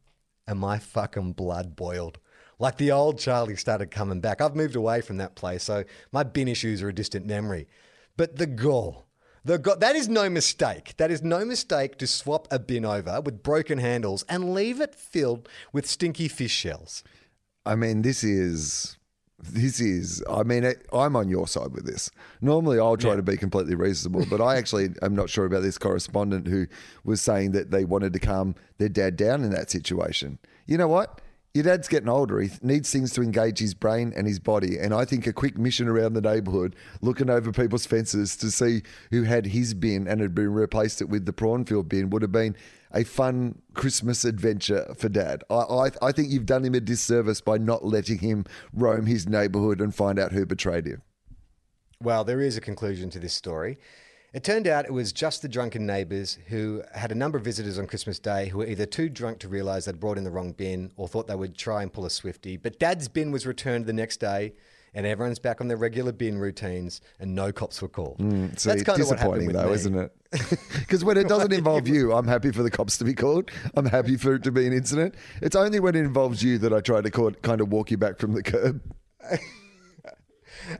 and my fucking blood boiled. Like the old Charlie started coming back. I've moved away from that place, so my bin issues are a distant memory. But the gall, the gall, that is no mistake. That is no mistake to swap a bin over with broken handles and leave it filled with stinky fish shells. I mean, this is This is, I mean, I'm on your side with this. Normally, I'll try to be completely reasonable, but I actually am not sure about this correspondent who was saying that they wanted to calm their dad down in that situation. You know what? Your dad's getting older. He needs things to engage his brain and his body. And I think a quick mission around the neighbourhood, looking over people's fences to see who had his bin and had been replaced it with the Prawnfield bin, would have been a fun Christmas adventure for dad. I, I, I think you've done him a disservice by not letting him roam his neighbourhood and find out who betrayed him. Well, there is a conclusion to this story. It turned out it was just the drunken neighbours who had a number of visitors on Christmas Day who were either too drunk to realise they'd brought in the wrong bin or thought they would try and pull a Swifty. But Dad's bin was returned the next day and everyone's back on their regular bin routines and no cops were called. So That's kind of what happened though, me. isn't it? Because when it doesn't involve you, I'm happy for the cops to be called. I'm happy for it to be an incident. It's only when it involves you that I try to call, kind of walk you back from the curb.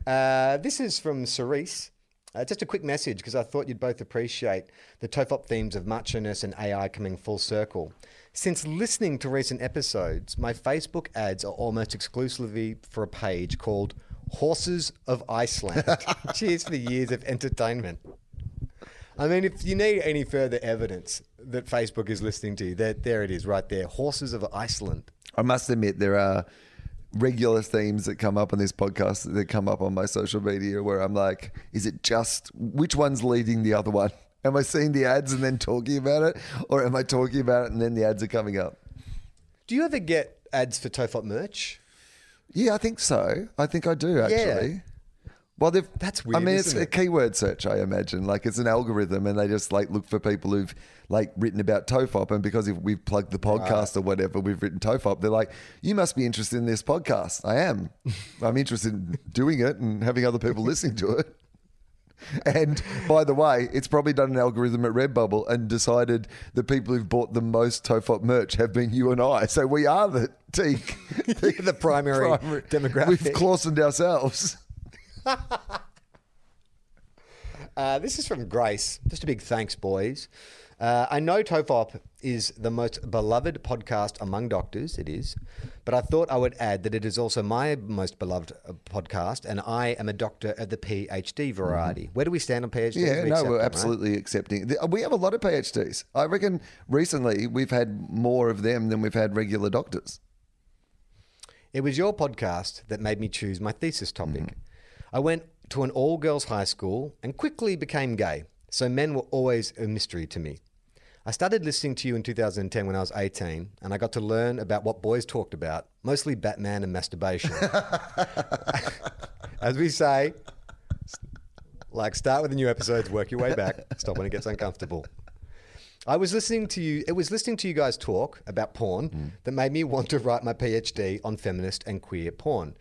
Uh, this is from Cerise. Uh, just a quick message because I thought you'd both appreciate the Tofop themes of macho-ness and AI coming full circle. Since listening to recent episodes, my Facebook ads are almost exclusively for a page called Horses of Iceland. Cheers for the years of entertainment. I mean, if you need any further evidence that Facebook is listening to you, there, there it is right there. Horses of Iceland. I must admit, there are regular themes that come up on this podcast that come up on my social media where I'm like, is it just which one's leading the other one? Am I seeing the ads and then talking about it? Or am I talking about it and then the ads are coming up? Do you ever get ads for Tofop merch? Yeah, I think so. I think I do actually. Well, they've, That's weird. I mean, it's isn't a it? keyword search. I imagine, like it's an algorithm, and they just like look for people who've like written about Tofop, and because if we've plugged the podcast or whatever, we've written Tofop. They're like, "You must be interested in this podcast." I am. I'm interested in doing it and having other people listening to it. And by the way, it's probably done an algorithm at Redbubble and decided the people who've bought the most Tofop merch have been you and I. So we are the teak, the primary, demographic. We've Clausened ourselves. Uh, this is from Grace. Just a big thanks, boys. Uh, I know Tofop is the most beloved podcast among doctors. It is. But I thought I would add that it is also my most beloved uh, podcast, and I am a doctor of the PhD variety. Where do we stand on PhD? Yeah, We no, we're them, right? absolutely accepting. We have a lot of PhDs. I reckon recently we've had more of them than we've had regular doctors. It was your podcast that made me choose my thesis topic. Mm-hmm. I went to an all girls high school and quickly became gay, so men were always a mystery to me. I started listening to you in 2010 when I was 18, and I got to learn about what boys talked about, mostly Batman and masturbation. As we say, like start with the new episodes, work your way back, stop when it gets uncomfortable. I was listening to you. It was listening to you guys talk about porn mm. that made me want to write my PhD on feminist and queer porn.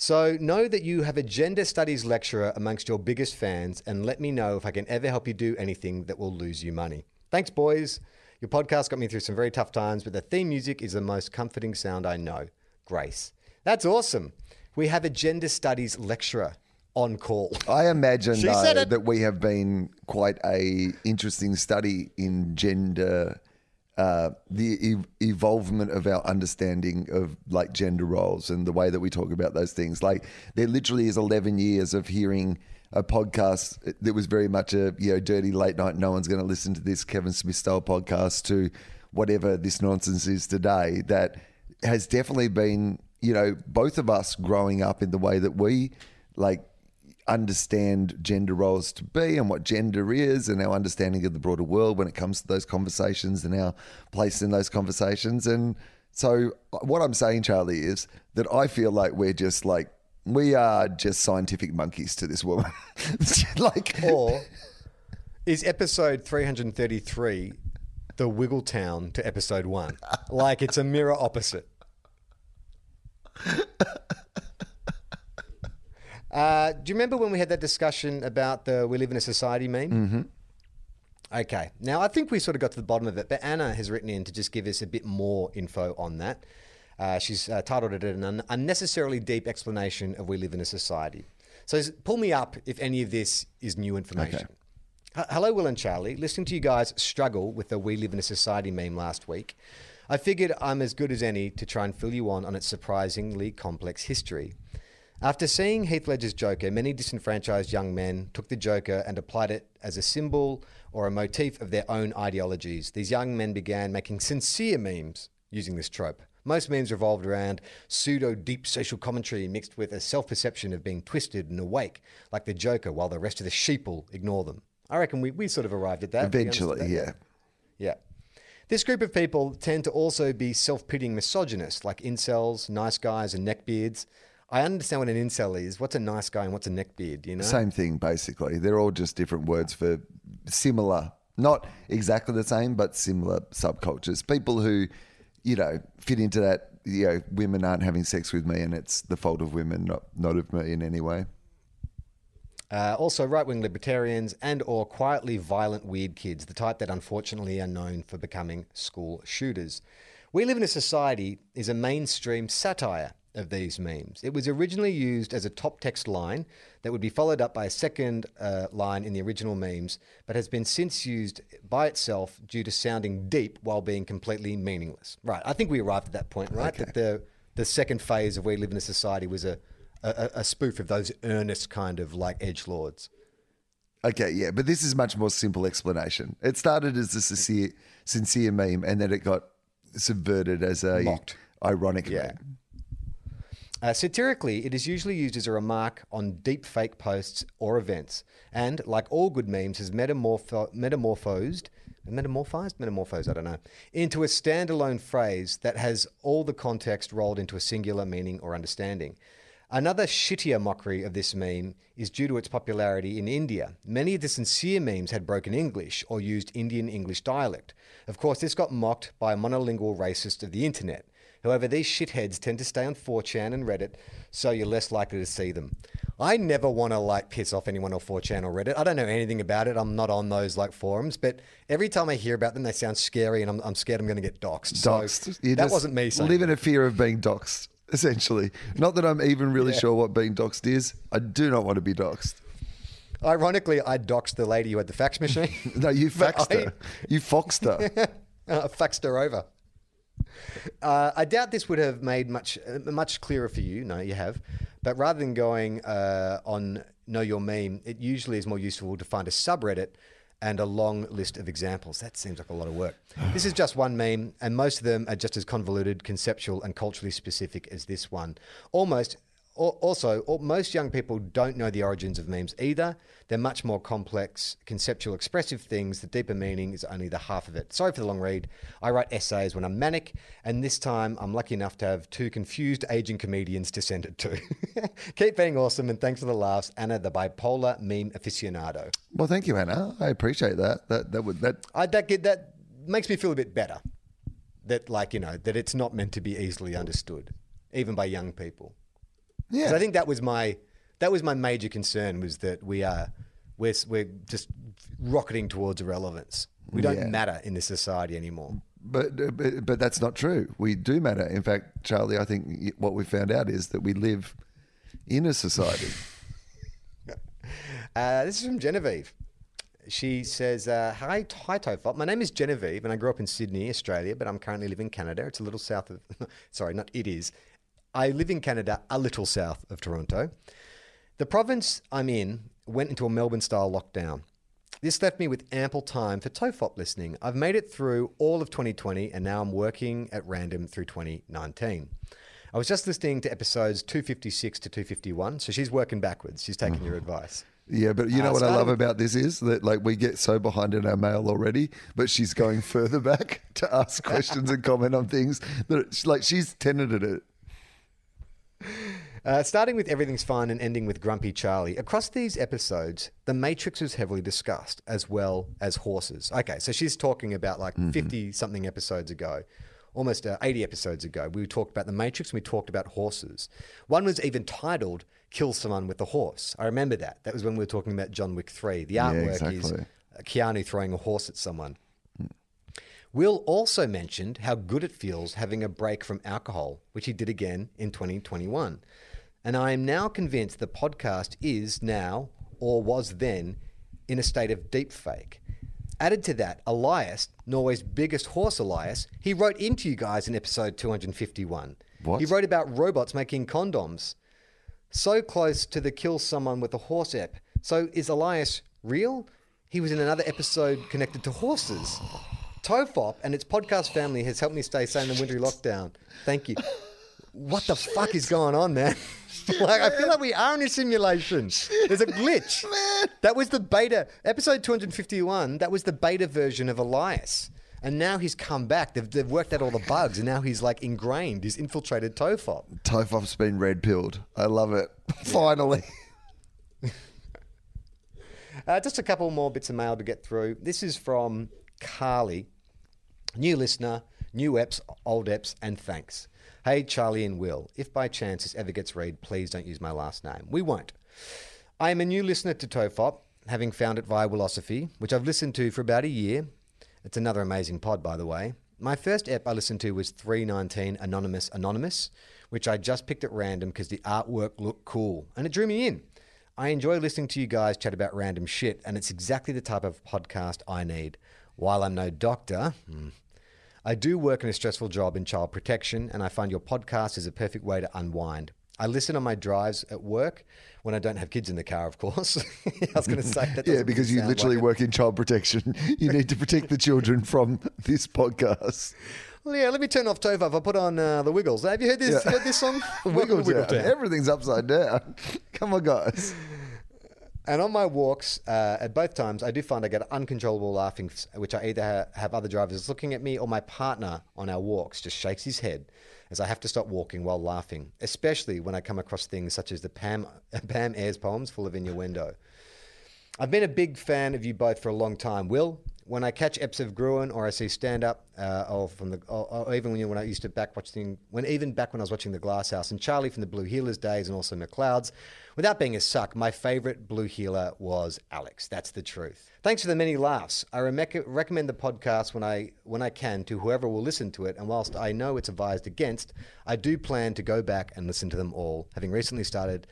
So know that you have a gender studies lecturer amongst your biggest fans, and let me know if I can ever help you do anything that will lose you money. Thanks, boys. Your podcast got me through some very tough times, but the theme music is the most comforting sound I know. Grace. That's awesome. We have a gender studies lecturer on call. I imagine She though said it. that we have been quite a interesting study in gender, uh, the ev- evolvement of our understanding of like gender roles and the way that we talk about those things. Like there literally is eleven years of hearing a podcast that was very much a you know dirty late night. No one's going to listen to this Kevin Smith style podcast to whatever this nonsense is today. That has definitely been you know both of us growing up in the way that we like understand gender roles to be and what gender is and our understanding of the broader world when it comes to those conversations and our place in those conversations and so uh, what i'm saying charlie is that i feel like we're just like we are just scientific monkeys to this woman like Or is episode 333 the Wiggletown to episode one? Like it's a mirror opposite. Uh, do you remember when we had that discussion about the "We live in a society" meme? Mm-hmm. Okay, now I think we sort of got to the bottom of it, but Anna has written in to just give us a bit more info on that. Uh, she's uh, titled it an un- unnecessarily deep explanation of "We live in a society." So pull me up if any of this is new information. H- Hello, Wil and Charlie. Listening to you guys struggle with the "We live in a society" meme last week, I figured I'm as good as any to try and fill you on on its surprisingly complex history. After seeing Heath Ledger's Joker, many disenfranchised young men took the Joker and applied it as a symbol or a motif of their own ideologies. These young men began making sincere memes using this trope. Most memes revolved around pseudo deep social commentary mixed with a self perception of being twisted and awake, like the Joker, while the rest of the sheeple ignore them. I reckon we, we sort of arrived at that. Eventually, that, yeah. yeah. This group of people tend to also be self pitying misogynists like incels, nice guys, and neckbeards. I understand what an incel is. What's a nice guy and what's a neckbeard, you know? Same thing, basically. They're all just different words for similar, not exactly the same, but similar subcultures. People who, you know, fit into that, you know, women aren't having sex with me and it's the fault of women, not, not of me in any way. Uh, also, right-wing libertarians and or quietly violent weird kids, the type that unfortunately are known for becoming school shooters. We Live in a Society is a mainstream satire of these memes. It was originally used as a top text line that would be followed up by a second uh, line in the original memes, but has been since used by itself due to sounding deep while being completely meaningless. Right, I think we arrived at that point, right? That the the second phase of We Live in a Society was a a, a spoof of those earnest kind of like edge lords. Okay, yeah, but this is much more simple explanation. It started as a sincere, sincere meme, and then it got subverted as a Mocked. ironic Yeah. meme. Uh, satirically, it is usually used as a remark on deep fake posts or events, and like all good memes, has metamorpho- metamorphosed, metamorphized, metamorphosed, I don't know, into a standalone phrase that has all the context rolled into a singular meaning or understanding. Another shittier mockery of this meme is due to its popularity in India. Many of the sincere memes had broken English or used Indian English dialect. Of course, this got mocked by a monolingual racist of the internet. However, these shitheads tend to stay on 4chan and Reddit, so you're less likely to see them. I never want to like piss off anyone on 4chan or Reddit. I don't know anything about it. I'm not on those like forums, but every time I hear about them, they sound scary, and I'm, I'm scared I'm going to get doxxed. So Doxed. You that wasn't me saying. Live in a fear of being doxed, essentially. Not that I'm even really sure what being doxed is. I do not want to be doxed. Ironically, I doxed the lady who had the fax machine. No, you faxed I- her. You foxed her. I uh, faxed her over. Uh, I doubt this would have made much much clearer for you. No, you have. But rather than going uh, on Know Your Meme, it usually is more useful to find a subreddit and a long list of examples. That seems like a lot of work. this is just one meme, and most of them are just as convoluted, conceptual, and culturally specific as this one. Almost. Al- Also, most young people don't know the origins of memes either. They're much more complex, conceptual, expressive things. The deeper meaning is only the half of it. Sorry for the long read. I write essays when I'm manic, and this time I'm lucky enough to have two confused aging comedians to send it to. Keep being awesome, and thanks for the laughs, Anna, the bipolar meme aficionado. Well, thank you, Anna. I appreciate that. That that would that I, that get, that makes me feel a bit better. That like you know that it's not meant to be easily understood, even by young people. Yeah. I think that was my that was my major concern was that we are we're we're just rocketing towards irrelevance. We don't Yeah. matter in this society anymore. But, but but that's not true. We do matter. In fact, Charlie, I think what we found out is that we live in a society. Uh, this is from Genevieve. She says, uh, "Hi, hi, Tofop. My name is Genevieve, and I grew up in Sydney, Australia, but I'm currently living in Canada. It's a little south of, sorry, not it is. I live in Canada, a little south of Toronto. The province I'm in went into a Melbourne-style lockdown. This left me with ample time for Tofop listening. I've made it through all of 2020, and now I'm working at random through 2019." I was just listening to episodes 256 to 251, so she's working backwards. She's taking your advice. Yeah, but you know Uh, what I love about this is that like we get so behind in our mail already, but she's going further back to ask questions and comment on things that it's like she's tenanted it. Uh, starting with Everything's Fine and ending with Grumpy Charlie. Across these episodes, The Matrix was heavily discussed, as well as horses. Okay, so she's talking about like 50 something episodes ago, almost uh, 80 episodes ago. We talked about The Matrix and we talked about horses. One was even titled Kill Someone with a Horse. I remember that. That was when we were talking about John Wick 3. The artwork is exactly. uh, Keanu throwing a horse at someone. Wil also mentioned how good it feels having a break from alcohol, which he did again in 2021. And I am now convinced the podcast is now, or was then, in a state of deep fake. Added to that, Elias, Norway's biggest horse Elias, he wrote into you guys in episode 251. What? He wrote about robots making condoms. So close to the kill someone with a horse ep. So is Elias real? He was in another episode connected to horses. Tofop and its podcast family has helped me stay sane in the wintry lockdown. Thank you. What the fuck is going on, man? like, I feel like we are in a simulation. There's a glitch. Man. That was the beta. Episode 251, that was the beta version of Elias. And now he's come back. They've, they've worked out all the bugs, and now he's like ingrained. He's infiltrated Tofop. Tofop's been red pilled. I love it. Finally. Uh, just a couple more bits of mail to get through. This is from Carly, new listener, new eps, old eps, and thanks. Hey, Charlie and Wil, if by chance this ever gets read, please don't use my last name. We won't. I am a new listener to Tofop, having found it via Wilosophy, which I've listened to for about a year. It's another amazing pod, by the way. My first ep I listened to was 319 Anonymous Anonymous, which I just picked at random because the artwork looked cool and it drew me in. I enjoy listening to you guys chat about random shit, and it's exactly the type of podcast I need. While I'm no doctor, hmm, I do work in a stressful job in child protection, and I find your podcast is a perfect way to unwind. I listen on my drives at work when I don't have kids in the car, of course. I was going to say that. Yeah, because you literally like work in child protection. You need to protect the children from this podcast. Well, yeah, let me turn off Tova. If I put on uh, the Wiggles. Have you heard this? Yeah. Heard this song? Wiggle Wiggle down. Everything's upside down. Come on, guys. And on my walks, uh, at both times, I do find I get uncontrollable laughing, which I either ha- have other drivers looking at me or my partner on our walks just shakes his head as I have to stop walking while laughing, especially when I come across things such as the Pam, Pam Ayres poems full of innuendo. I've been a big fan of you both for a long time. Wil, when I catch eps of Gruen or I see stand up, uh, or from the, or, or even when, you, when I used to back watching, when even back when I was watching the Glass House and Charlie from the Blue Heelers days and also McLeod's, without being a suck, my favorite Blue Heeler was Alex. That's the truth. Thanks for the many laughs. I reme- recommend the podcast when I when I can to whoever will listen to it. And whilst I know it's advised against, I do plan to go back and listen to them all, having recently started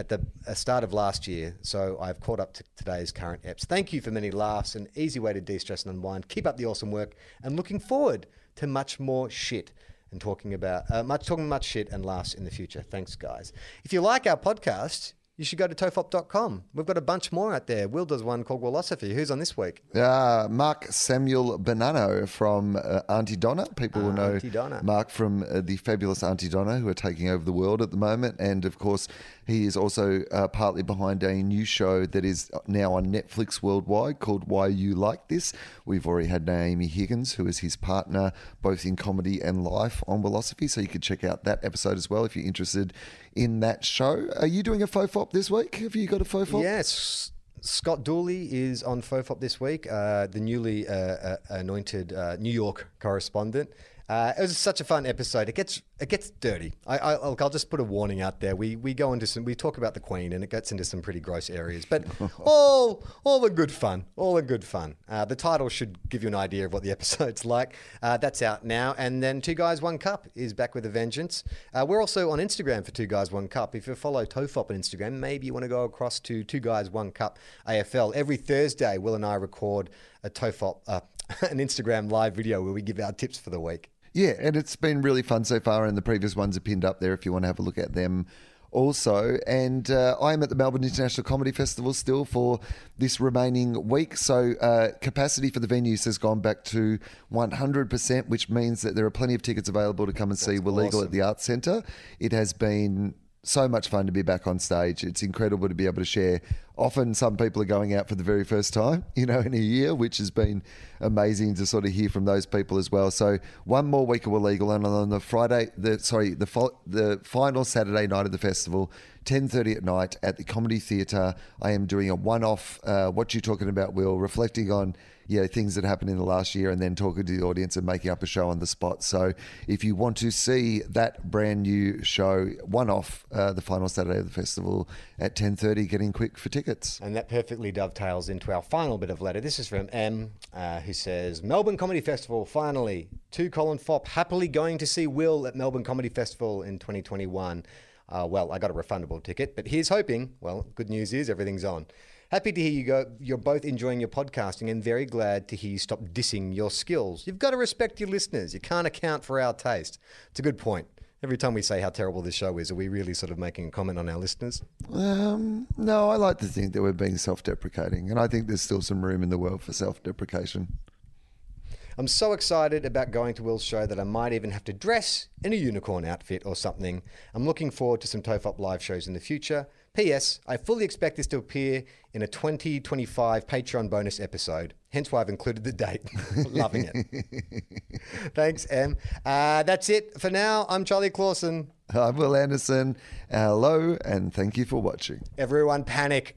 at the uh, start of last year, so I've caught up to today's current apps. Thank you for many laughs, an easy way to de-stress and unwind. Keep up the awesome work, and looking forward to much more shit and talking about uh, much talking much shit and laughs in the future. Thanks, guys. If you like our podcast, you should go to tofop.com. We've got a bunch more out there. Wil does one called Wilosophy. Who's on this week? Uh, Mark Samuel Bonanno from uh, Aunty Donna. People will know Aunty Donna. Mark from uh, the fabulous Aunty Donna, who are taking over the world at the moment. And of course, he is also uh, partly behind a new show that is now on Netflix worldwide called Why You Like This. We've already had Naomi Higgins, who is his partner both in comedy and life on Wilosophy. So you could check out that episode as well if you're interested in that show. Are you doing a faux fofop this week? Have you got a faux fofop? Yes. Scott Dooley is on FOFOP this week, uh, the newly uh, uh, anointed uh, New York correspondent. Uh, it was such a fun episode. It gets it gets dirty. I, I look, I'll just put a warning out there. We we go into some we talk about the Queen and it gets into some pretty gross areas, but all all the good fun, all the good fun. Uh, the title should give you an idea of what the episode's like. Uh, that's out now, and then Two Guys One Cup is back with a vengeance. Uh, we're also on Instagram for Two Guys One Cup. If you follow Tofop on Instagram, maybe you want to go across to Two Guys One Cup AFL every Thursday. Wil and I record a Tofop uh, an Instagram live video where we give our tips for the week. Yeah, and it's been really fun so far, and the previous ones are pinned up there if you want to have a look at them also. And uh, I'm at the Melbourne International Comedy Festival still for this remaining week. So uh, capacity for the venues has gone back to 100%, which means that there are plenty of tickets available to come and see Wilegal at the Arts Centre. It has been so much fun to be back on stage. It's incredible to be able to share. Often, some people are going out for the very first time, you know, in a year, which has been amazing to sort of hear from those people as well. So, one more week of illegal, and on the Friday, the sorry, the fo- the final Saturday night of the festival, ten thirty at night at the Comedy Theatre. I am doing a one-off. Uh, what you talking about, Will? Reflecting on yeah, things that happened in the last year and then talking to the audience and making up a show on the spot. So if you want to see that brand new show, one off uh, the final Saturday of the festival at 10.30, getting quick for tickets. And that perfectly dovetails into our final bit of letter. This is from M, uh, who says Melbourne Comedy Festival, finally. To Colin Fopp, happily going to see Wil at Melbourne Comedy Festival in 2021. Uh, well, I got a refundable ticket, but here's hoping. Well, good news is everything's on. Happy to hear you go. You're both enjoying your podcasting, and very glad to hear you stop dissing your skills. You've got to respect your listeners. You can't account for our taste. It's a good point. Every time we say how terrible this show is, are we really sort of making a comment on our listeners? Um, no, I like to think that we're being self-deprecating, and I think there's still some room in the world for self-deprecation. I'm so excited about going to Wil's show that I might even have to dress in a unicorn outfit or something. I'm looking forward to some Tofop live shows in the future. P.S. I fully expect this to appear in a 2025 Patreon bonus episode, hence why I've included the date. Loving it. Thanks, Em. Uh, that's it for now. I'm Charlie Clausen. I'm Wil Anderson. Hello, and thank you for watching. Everyone panic.